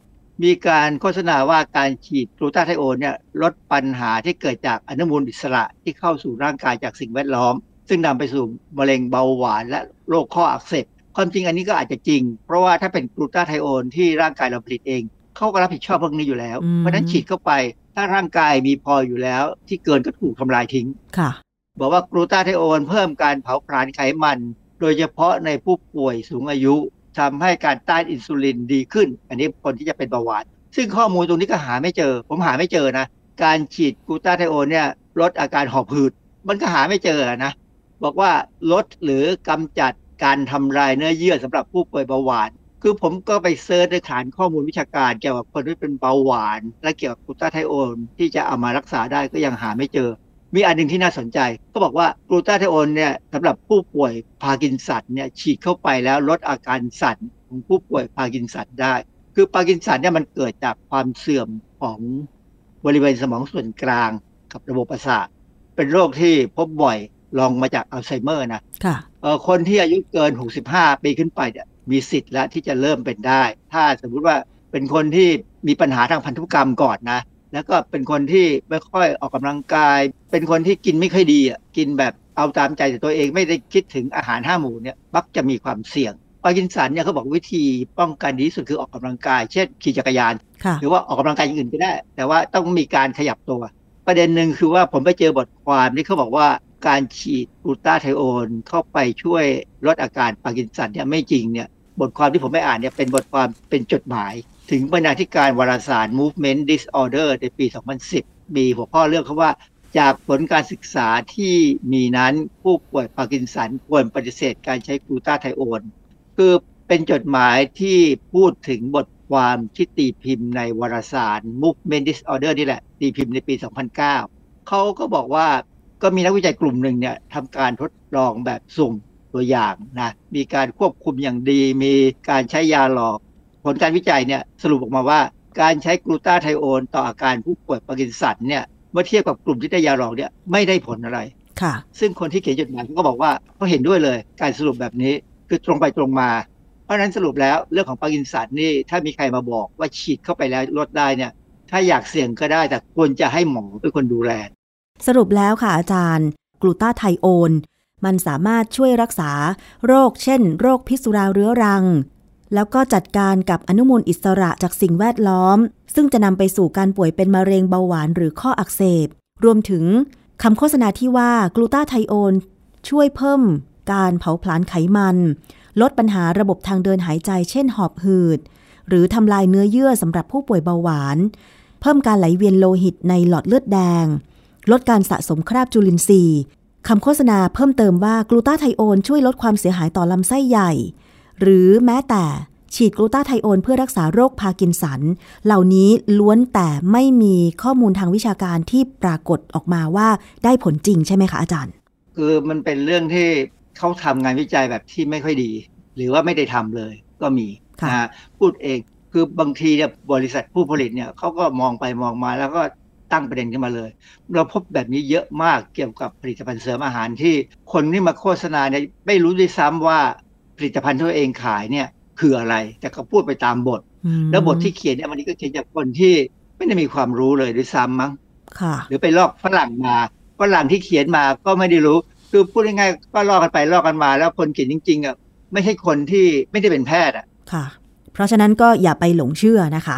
มีการโฆษณาว่าการฉีดกลูตาไทโอนเนี่ยลดปัญหาที่เกิดจากอนุมูลอิสระที่เข้าสู่ร่างกายจากสิ่งแวดล้อม ซึ่งนำไปสู่มะเร็งเบาหวานและโรคข้ออักเสบความจริงอันนี้ก็อาจจะจริง เพราะว่าถ้าเป็นกลูตาไทโอนที่ร่างกายเราผลิตเองเขาก็รับผิดชอบพวกนี้อยู่แล้วอืมเพราะฉะนั้นฉีดเข้าไปถ้าร่างกายมีพออยู่แล้ว ที่เกินก็ถูกทำลายทิ้งค่ะ บอกว่ากลูตาไทโอนเพิ่มการเผาผลาญไขมัน โดยเฉพาะในผู้ป่วยสูงอายุทำให้การต้านอินซูลินดีขึ้น อันนี้คนที่จะเป็นเบาหวาน ซึ่งข้อมูลตรงนี้ก็หาไม่เจอ ผมหาไม่เจอนะ การฉีดกลูตาไทโอนเนี่ยลดอาการหอบหืด มันก็หาไม่เจอนะ บอกว่าลดหรือกำจัดการทำลายเนื้อเยื่อสำหรับผู้ป่วยเบาหวาน คือผมก็ไปเซิร์ชในฐานข้อมูลวิชาการเกี่ยวกับคนที่เป็นเบาหวาน และเกี่ยวกับกลูตาไทโอนที่จะเอามารักษาได้ก็ยังหาไม่เจอ มีอันหนึ่งที่น่าสนใจ ก็บอกว่ากลูตาไทโอนเนี่ยสำหรับผู้ป่วยพาร์กินสันเนี่ยฉีดเข้าไปแล้วลดอาการสั่นของผู้ป่วยพาร์กินสันได้ คือพาร์กินสันเนี่ยมันเกิดจากความเสื่อมของบริเวณสมองส่วนกลางกับระบบประสาทเป็นโรคที่พบบ่อย รองมาจากอัลไซเมอร์นะค่ะเอ่อคนที่อายุเกิน 65 ปีขึ้นไปเนี่ยมีสิทธิ์แล้วที่จะเริ่มเป็นได้ ถ้าสมมุติว่าเป็นคนที่มีปัญหาทางพันธุกรรมก่อนนะ แล้วก็เป็นคนที่ไม่ค่อยออกกำลังกาย เป็นคนที่กินไม่ค่อยดีอะกินแบบเอาตามใจแต่ตัวเองไม่ได้คิดถึงอาหารห้าหมู่เนี่ยมักจะมีความเสี่ยงปาร์กินสันเนี่ยเขาบอกวิธีป้องกันดีที่สุดคือออกกำลังกาย เช่นขี่จักรยานค่ะหรือว่าออกกำลังกายอย่างอื่นก็ได้ แต่ว่าต้องมีการขยับตัว ประเด็นหนึ่งคือว่าผมไปเจอบทความที่เขาบอกว่า การฉีดกลูตาไทโอนเข้าไปช่วยลดอาการปาร์กินสันเนี่ยไม่จริงเนี่ยบทความที่ผมไปอ่านเนี่ยเป็นบทความเป็นจดหมาย ถึงบรรณาธิการวารสาร Movement Disorder ในปี 2010 มีหัวข้อเรื่องเขาว่า จากผลการศึกษาที่มีนั้นผู้ป่วยปาร์กินสันควรปฏิเสธการใช้กลูตาไทโอนคือเป็นจดหมายที่พูดถึงบทความที่ตีพิมพ์ในวารสาร Movement Disorder นี่แหละ ตีพิมพ์ในปี 2009 เขาก็บอกว่า ก็มีนักวิจัยกลุ่มหนึ่งเนี่ยทำการทดลองแบบสุ่มตัวอย่างนะมีการควบคุมอย่างดี มีการใช้ยาหลอก ผลการวิจัยเนี่ยสรุปออกมาว่า การใช้กลูตาไทโอนต่ออาการผู้ป่วยปาร์กินสันเนี่ยเมื่อเทียบกับกลุ่มที่ได้ยาหลอกเนี่ยไม่ได้ผลอะไรค่ะ ซึ่งคนที่เขียนจดหมายเขาก็บอกว่าเขาเห็นด้วยเลยการสรุปแบบนี้คือตรงไปตรงมา เพราะฉะนั้นสรุปแล้วเรื่องของปาร์กินสันนี่ถ้ามีใครมาบอกว่าฉีดเข้าไปแล้วลดได้เนี่ยถ้าอยากเสี่ยงก็ได้แต่ควรจะให้หมอเป็นคนดูแล สรุปแล้วค่ะอาจารย์ กลูตาไทโอน มันสามารถช่วยรักษาโรคเช่น โรคพิษสุราเรื้อรัง แล้วก็จัดการกับอนุมูลอิสระจากสิ่งแวดล้อม ซึ่งจะนำไปสู่การป่วยเป็นมะเร็งเบาหวานหรือข้ออักเสบ รวมถึงคำโฆษณาที่ว่ากลูตาไทโอนช่วยเพิ่มการเผาผลาญไขมัน ลดปัญหาระบบทางเดินหายใจ เช่นหอบหืด หรือทำลายเนื้อเยื่อสำหรับผู้ป่วยเบาหวาน เพิ่มการไหลเวียนโลหิตในหลอดเลือดแดง ลดการสะสมคราบจุลินทรีย์คำโฆษณาเพิ่มเติมว่ากลูตาไทโอนช่วยลดความเสียหายต่อลำไส้ใหญ่ หรือแม้แต่ฉีดกลูตาไทโอนเพื่อรักษาโรคพาร์กินสัน เหล่านี้ล้วนแต่ไม่มีข้อมูลทางวิชาการที่ปรากฏออกมาว่าได้ผลจริงใช่ไหมคะอาจารย์ คือมันเป็นเรื่องที่เขาทำงานวิจัยแบบที่ไม่ค่อยดี หรือว่าไม่ได้ทำเลยก็มีค่ะนะฮะพูดเองคือบางทีเนี่ยบริษัทผู้ผลิตเนี่ยเขาก็มองไปมองมาแล้วก็ ตั้งประเด็นขึ้นมาเลย เราพบแบบนี้เยอะมากเกี่ยวกับผลิตภัณฑ์เสริมอาหารที่คนที่มาโฆษณาเนี่ยไม่รู้ด้วยซ้ำว่าผลิตภัณฑ์ที่ตัวเองขายเนี่ยคืออะไร แต่ก็พูดไปตามบทอืมแล้วบทที่เขียนเนี่ยมันก็เขียนจากคนที่ไม่ได้มีความรู้เลยด้วยซ้ำมั้งค่ะหรือไปลอกฝรั่งมาฝรั่งที่เขียนมาก็ไม่ได้รู้คือพูดง่ายๆก็ลอกกันไปลอกกันมา แล้วคนเขียนจริงๆอะไม่ใช่คนที่ไม่ได้เป็นแพทย์อะค่ะ เพราะฉะนั้นก็อย่าไปหลงเชื่อนะคะ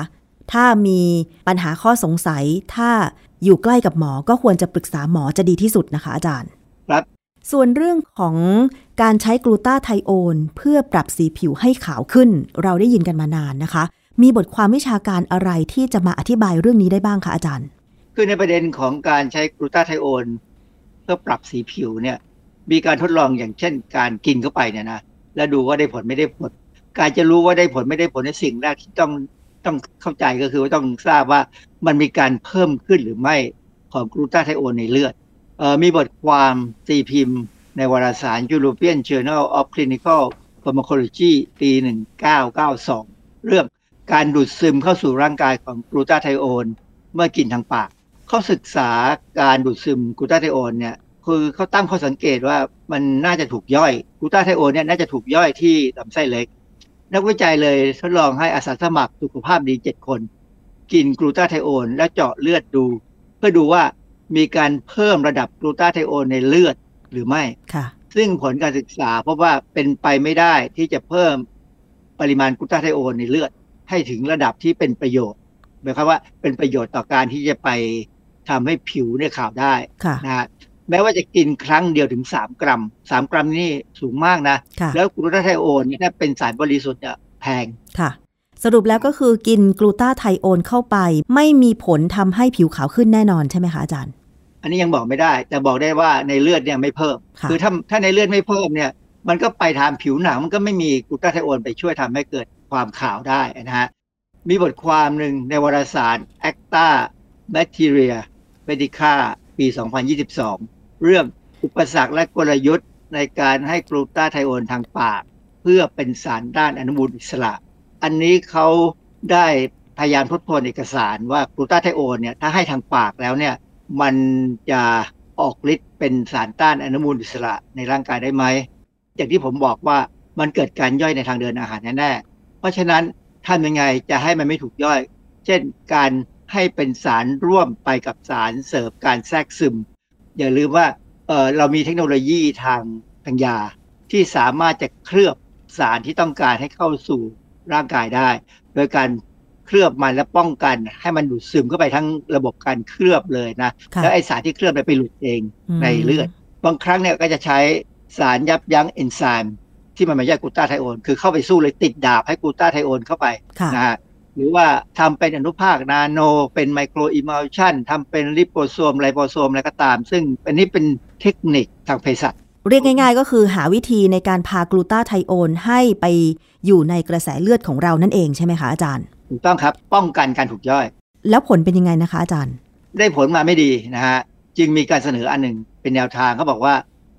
ถ้ามีปัญหาข้อสงสัย ถ้าอยู่ใกล้กับหมอก็ควรจะปรึกษาหมอจะดีที่สุดนะคะ อาจารย์ ครับ ส่วนเรื่องของการใช้กลูตาไทโอน เพื่อปรับสีผิวให้ขาวขึ้น เราได้ยินกันมานานนะคะ มีบทความวิชาการอะไรที่จะมาอธิบายเรื่องนี้ได้บ้างคะอาจารย์ คือในประเด็นของการใช้กลูตาไทโอน เพื่อปรับสีผิวเนี่ย มีการทดลองอย่างเช่น การกินเข้าไปเนี่ยนะ แล้วดูว่าได้ผลไม่ได้ผล การจะรู้ว่าได้ผลไม่ได้ผลในสิ่งแรกที่ต้อง ต้องเข้าใจก็คือว่าต้องทราบว่ามันมีการเพิ่มขึ้นหรือไม่ของกลูตาไทโอนในเลือดออมีบทความตีพิมพ์ในวารสาร European Journal of Clinical Pharmacology ปี 1992 เรื่องการดูดซึมเข้าสู่ร่างกายของกลูตาไทโอนเมื่อกินทางปาก เขาศึกษาการดูดซึมกลูตาไทโอนเนี่ยคือเขาตั้งข้อสังเกตว่ามันน่าจะถูกย่อยกลูตาไทโอนเนี่ยน่าจะถูกย่อยที่ลำไส้เล็ก นักวิจัยเลยทดลองให้อาสาสมัครสุขภาพดีเจ็ดคน กินกลูตาไทโอน และเจาะเลือดดู เพื่อดูว่ามีการเพิ่มระดับกลูตาไทโอนในเลือดหรือไม่ค่ะ ซึ่งผลการศึกษาพบว่าเป็นไปไม่ได้ที่จะเพิ่มปริมาณกลูตาไทโอนในเลือด ให้ถึงระดับที่เป็นประโยชน์หมายความว่าเป็นประโยชน์ต่อการที่จะไปทำให้ผิวเนี่ยขาวได้ค่ะนะฮะ แม้ว่าจะกินครั้งเดียวถึง3กรัม3กรัมนี่สูงมากนะค่ะแล้วกลูตาไทโอนเนี่ยถ้าเป็นสารบริสุทธิ์เนี่ยแพงค่ะ สรุปแล้วก็คือกินกลูตาไทโอนเข้าไป ไม่มีผลทำให้ผิวขาวขึ้นแน่นอนใช่ไหมคะอาจารย์ อันนี้ยังบอกไม่ได้ แต่บอกได้ว่าในเลือดเนี่ยไม่เพิ่มค่ะอถ้าถ้าในเลือดไม่เพิ่มเนี่ย มันก็ไปทางผิวหนังมันก็ไม่มีกลูตาไทโอนไปช่วยทำให้เกิดความขาวได้นะฮะมีบทความหนึ่งในวารสาร Acta Bacteria Medica ปี 2022 เรื่องอุปสรรคและกลยุทธ์ในการให้กลูตาไทโอนทางปาก เพื่อเป็นสารด้านอนุมูลอิสระ อันนี้เขาได้พยายามทบทวนเอกสารว่ากลูตาไทโอนเนี่ยถ้าให้ทางปากแล้วเนี่ยมันจะออกฤทธิ์เป็นสารต้านอนุมูลอิสระในร่างกายได้ไหม อย่างที่ผมบอกว่ามันเกิดการย่อยในทางเดินอาหารแน่ๆ เพราะฉะนั้นทำยังไงจะให้มันไม่ถูกย่อย เช่นการ ให้เป็นสารร่วมไปกับสารเสริมการแทรกซึม อย่าลืมว่าเเรามีเทคโนโลยีทางทางยา ที่สามารถจะเคลือบสารที่ต้องการให้เข้าสู่ร่างกายได้ โดยการเคลือบมันและป้องกัน ให้มันดูดซึมเข้าไปทั้งระบบการเคลือบเลยนะ แล้วไอสารที่เคลือบไปหลุดเองในเลือด บางครั้งเนี่ยก็จะใช้สารยับยั้งเอนไซม์ที่มันมาแยกกูตาไทโอน คือเข้าไปสู้เลยติดดาบให้กูตาไทโอนเข้าไปนะฮะ หรือว่าทำเป็นอนุภาคนาโน เป็นไมโครอิมัลชันทำเป็นลิโปโซมไลโปโซมอะไรก็ตาม ซึ่งอันนี้เป็นเทคนิคทางเภสัชเรียกง่าย ๆ ก็คือหาวิธีในการพากลูตาไทโอนให้ไปอยู่ในกระแสเลือดของเรานั่นเองใช่ไหมคะอาจารย์ถูกต้องครับป้องกันการถูกย่อย แล้วผลเป็นยังไงนะคะอาจารย์ ได้ผลมาไม่ดีนะฮะจึงมีการเสนออันหนึ่งเป็นแนวทางเขาบอกว่า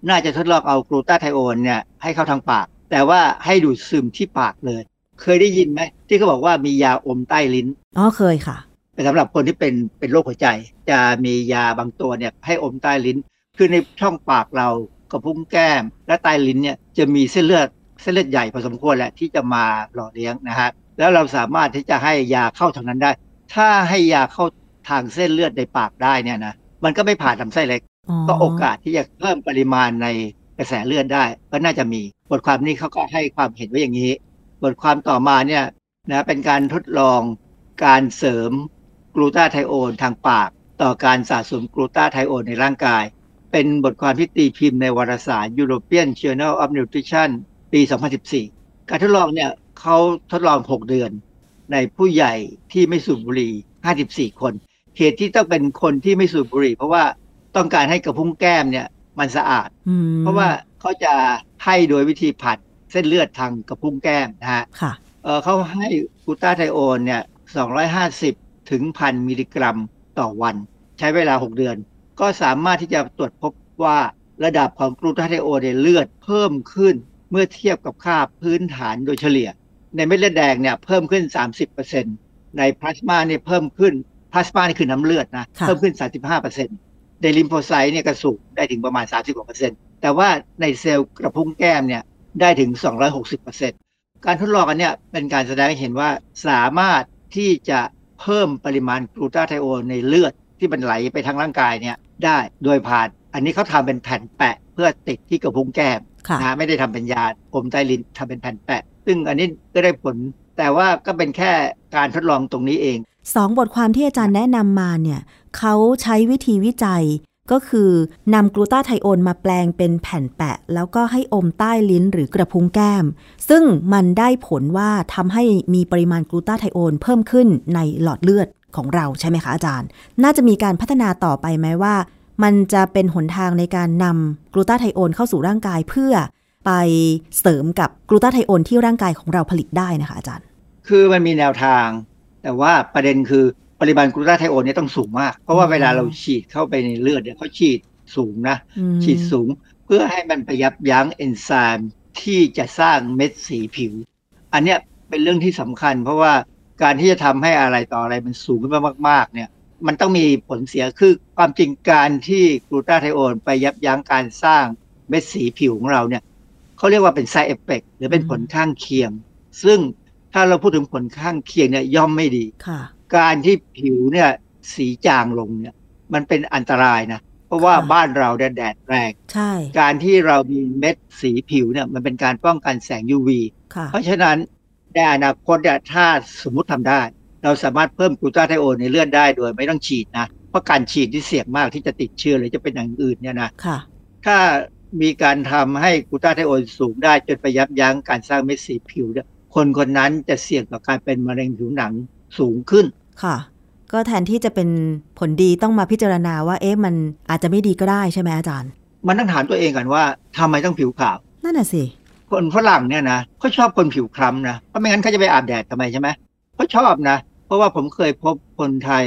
น่าจะทดลองเอากลูตาไทโอนเนี่ยให้เข้าทางปาก แต่ว่าให้ดูดซึมที่ปากเลย เคยได้ยินไหมที่เขาบอกว่ามียาอมใต้ลิ้นอ๋อเคยค่ะเป็นสำหรับคนที่เป็นเป็นโรคหัวใจ จะมียาบางตัวเนี่ยให้อมใต้ลิ้น คือในช่องปากเรากระพุ้งแก้ม และใต้ลิ้นเนี่ยจะมีเส้นเลือดเส้นเลือดใหญ่พอสมควรแหละที่จะมาหล่อเลี้ยงนะฮะแล้วเราสามารถที่จะให้ยาเข้าทางนั้นได้ ถ้าให้ยาเข้าทางเส้นเลือดในปากได้เนี่ยนะมันก็ไม่ผ่านลำไส้เล็ก ก็โอกาสที่จะเพิ่มปริมาณในกระแสเลือดได้ ก็น่าจะมีบทความนี้เขาก็ให้ความเห็นไว้อย่างนี้ บทความต่อมาเนี่ยนะเป็นการทดลองการเสริมกลูตาไทโอนทางปาก ต่อการสะสมกลูตาไทโอนในร่างกาย เป็นบทความที่ตีพิมพ์ในวารสาร European Journal of Nutrition ปี 2014 การทดลองเนี่ยเขาทดลอง 6 เดือน ในผู้ใหญ่ที่ไม่สูบบุหรี่ 54 คนเหตุที่ต้องเป็นคนที่ไม่สูบบุหรี่ เพราะว่าต้องการให้กระพุ้งแก้มเนี่ยมันสะอาด เพราะว่าเขาจะให้โดยวิธีผัด เส้นเลือดทางกระพุ้งแก้มนะฮะเขาให้กูตาไทโอนเนี่ย250 ถึงพันมิลลิกรัมต่อวัน ใช้เวลา 6 เดือน ก็สามารถที่จะตรวจพบว่าระดับของกลูตาไทโอนในเลือดเพิ่มขึ้นเมื่อเทียบกับค่าพื้นฐานโดยเฉลี่ย ในเม็ดเลือดแดงเนี่ยเพิ่มขึ้น 30%ในพลาสมาเนี่ยเพิ่มขึ้นพลาสมานี่คือน้ำเลือดนะเพิ่มขึ้น 35%ในลิมโฟไซต์เนี่ยก็สูงได้ถึงประมาณ 30%แต่ว่าในเซลล์กระพุ้งแก้มเนี่ย ได้ถึง 260%การทดลองอันเนี้ยเป็นการแสดงให้เห็นว่าสามารถที่จะเพิ่มปริมาณกลูตาไทโอนในเลือดที่มันไหลไปทางร่างกายเนี่ยได้โดยผ่าน อันนี้เขาทำเป็นแผ่นแปะเพื่อติดที่กระพุ้งแก้มนะไม่ได้ทำเป็นยาอมใต้ลิ้นทำเป็นแผ่นแปะ ซึ่งอันนี้ก็ได้ผล แต่ว่าก็เป็นแค่การทดลองตรงนี้เองสองบทความที่อาจารย์แนะนำมาเนี่ยเขาใช้วิธีวิจัย ก็คือนำกลูตาไทโอนมาแปลงเป็นแผ่นแปะ แล้วก็ให้อมใต้ลิ้นหรือกระพุ้งแก้ม ซึ่งมันได้ผลว่าทำให้มีปริมาณกลูตาไทโอนเพิ่มขึ้นในหลอดเลือดของเราใช่ไหมคะอาจารย์ น่าจะมีการพัฒนาต่อไปไหมว่า มันจะเป็นหนทางในการนำกลูตาไทโอนเข้าสู่ร่างกายเพื่อไปเสริมกับกลูตาไทโอนที่ร่างกายของเราผลิตได้นะคะอาจารย์ คือมันมีแนวทาง แต่ว่าประเด็นคือ ริมาณกลูตาไทโอนนี่ต้องสูงมาก เพราะว่าเวลาเราฉีดเข้าไปในเลือดเนี่ยเขาฉีดสูงนะ ฉีดสูงเพื่อให้มันไปยับยั้งเอนไซม์ที่จะสร้างเม็ดสีผิว อันเนี้ยเป็นเรื่องที่สำคัญ เพราะว่าการที่จะทำให้อะไรต่ออะไรมันสูงขึ้นมาก ๆ เนี่ย มันต้องมีผลเสียคือความจริงการที่กลูตาไทโอนไปยับยั้งการสร้างเม็ดสีผิวของเราเนี่ยเขาเรียกว่าเป็น side effect หรือเป็นผลข้างเคียง ซึ่งถ้าเราพูดถึงผลข้างเคียงเนี่ยย่อมไม่ดี การที่ผิวเนี่ยสีจางลงเนี่ยมันเป็นอันตรายนะ เพราะว่าบ้านเราแดดแรงใช่ การที่เรามีเม็ดสีผิวเนี่ยมันเป็นการป้องกันแสง UV เพราะฉะนั้นในอนาคตเนี่ยถ้าสมมุติทำได้ เราสามารถเพิ่มกลูตาไทโอนในเลือดได้โดยไม่ต้องฉีดนะ เพราะการฉีดที่เสี่ยงมากที่จะติดเชื้อหรือจะเป็นอย่างอื่นเนี่ยนะถ้ามีการทำให้กูตาไทโอนสูงได้จนไปยับยั้งการสร้างเม็ดสีผิวเนี่ยคนคนนั้นจะเสี่ยงต่อการเป็นมะเร็งผิวหนังสูงขึ้น ค่ะ ก็แทนที่จะเป็นผลดีต้องมาพิจารณาว่า เอ๊ะมันอาจจะไม่ดีก็ได้ใช่ไหมอาจารย์ มันต้องถามตัวเองกันว่าทำไมต้องผิวขาวนั่นน่ะสิคนฝรั่งเนี่ยนะเขาชอบคนผิวคล้ำนะเพราะไม่งั้นเขาจะไปอาบแดดทำไมใช่ไหมเขาชอบนะเพราะว่าผมเคยพบคนไทย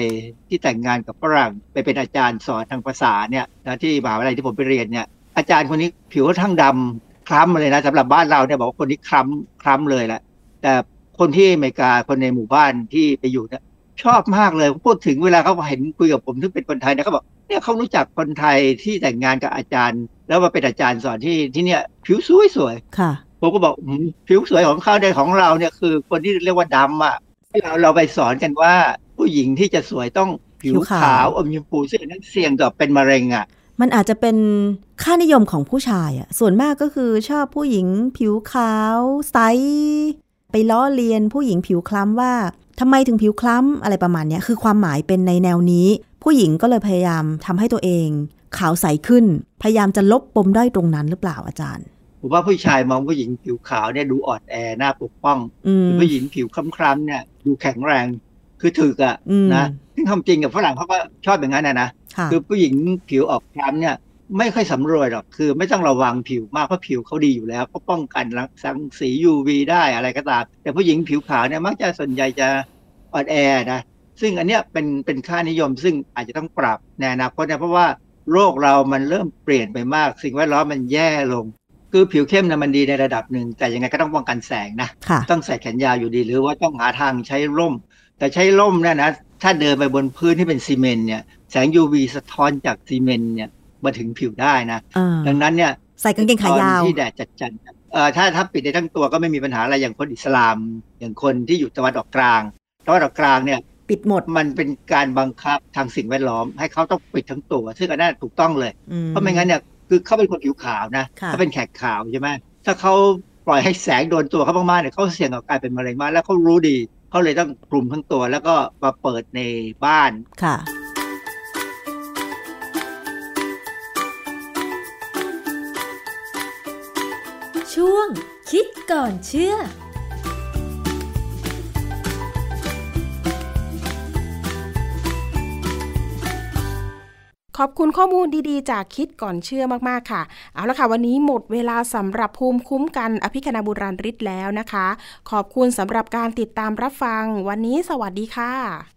ที่แต่งงานกับฝรั่งไปเป็นอาจารย์สอนทางภาษาเนี่ยนะที่มหาวิทยาลัยที่ผมไปเรียนเนี่ยอาจารย์คนนี้ผิวทั้งดำคล้ำเลยนะสำหรับบ้านเราเนี่ยบอกว่าคนนี้คล้ำคล้ำเลยแหละแต่คนที่อเมริกาคนในหมู่บ้านที่ไปอยู่เนี่ย ชอบมากเลยพูดถึงเวลาเขาเห็นคุยกับผมที่เป็นคนไทยเนี่ยเขาบอกเนี่ยเขารู้จักคนไทยที่แต่งงานกับอาจารย์ แล้วมาเป็นอาจารย์สอนที่ที่เนี่ยผิวสวยสวยค่ะผมก็บอกอืมผิวสวยของเขาในของเราเนี่ยคือคนที่เรียกว่าดำอะเราเราไปสอนกันว่า ผู้หญิงที่จะสวยต้องผิวผิวขาวขาวอมชมพูซึ่งอันนั้นเสี่ยงต่อเป็นมะเร็งอะมันอาจจะเป็นค่านิยมของผู้ชายอะส่วนมากก็คือชอบผู้หญิงผิวขาวใสไปล้อเลียนผู้หญิงผิวคล้ำว่า ทำไมถึงผิวคล้ำอะไรประมาณเนี้ยคือความหมายเป็นในแนวนี้ ผู้หญิงก็เลยพยายามทำให้ตัวเองขาวใสขึ้น พยายามจะลบปมด้อยตรงนั้นหรือเปล่าอาจารย์ผมว่าผู้ชายมองผู้หญิงผิวขาวเนี่ยดูอ่อนแอหน้าปกป้องอืมผู้หญิงผิวคล้ำๆเนี่ยดูแข็งแรงคือถึกอะอืมนะซึ่งความจริงกับฝรั่งเขาก็ชอบอย่างนั้นนะนะค่ะคือผู้หญิงผิวออกคล้ำเนี่ย ไม่ค่อยสำรวจหรอกคือไม่ต้องระวังผิวมากเพราะผิวเขาดีอยู่แล้วเขาป้องกันรังสังสี UV ได้อะไรก็ตาม แต่ผู้หญิงผิวขาวเนี่ยมักจะส่วนใหญ่จะอ่อนแอนะซึ่งอันเนี้ยเป็นเป็นค่านิยมซึ่งอาจจะต้องปรับในอนาคตนะเพราะว่าโลกเรามันเริ่มเปลี่ยนไปมาก สิ่งแวดล้อมมันแย่ลง คือผิวเข้มนะมันดีในระดับหนึ่ง แต่ยังไงก็ต้องป้องกันแสงนะค่ะต้องใส่แขนยาวอยู่ดีหรือว่าต้องหาทางใช้ร่ม แต่ใช้ร่มเนี่ยนะถ้าเดินไปบนพื้นที่เป็นซีเมนต์เนี่ยแสง UV สะท้อนจากซีเมนต์เนี่ย มาถึงผิวได้นะอ่าดังนั้นเนี่ยใส่กางเกงขายาวตอนที่แดดจัดๆเอ่อถ้าถ้าปิดในทั้งตัวก็ไม่มีปัญหาอะไรอย่างคนอิสลาม อย่างคนที่อยู่ตะวันออกกลางตะวันออกกลางเนี่ยปิดหมดมันเป็นการบังคับทางสิ่งแวดล้อม ให้เขาต้องปิดทั้งตัว ซึ่งอันนั้นถูกต้องเลยอืเพราะไม่งั้นเนี่ยคือเขาเป็นคนผิวขาวนะค่ะเขาเป็นแขกขาวใช่ไหมถ้าเขาปล่อยให้แสงโดนตัวเขามากๆเนี่ยเขาเสี่ยงต่อการเป็นมะเร็งมากแล้วเขารู้ดีเขาเลยต้องคลุมทั้งตัวแล้วก็มาเปิดในบ้านค่ะ ช่วง คิดก่อนเชื่อขอบคุณข้อมูลดีๆ จากคิดก่อนเชื่อมากๆค่ะ เอาละค่ะ วันนี้หมดเวลาสำหรับภูมิคุ้มกันอภิคณาบุราริศแล้วนะคะ ขอบคุณสำหรับการติดตามรับฟัง วันนี้สวัสดีค่ะ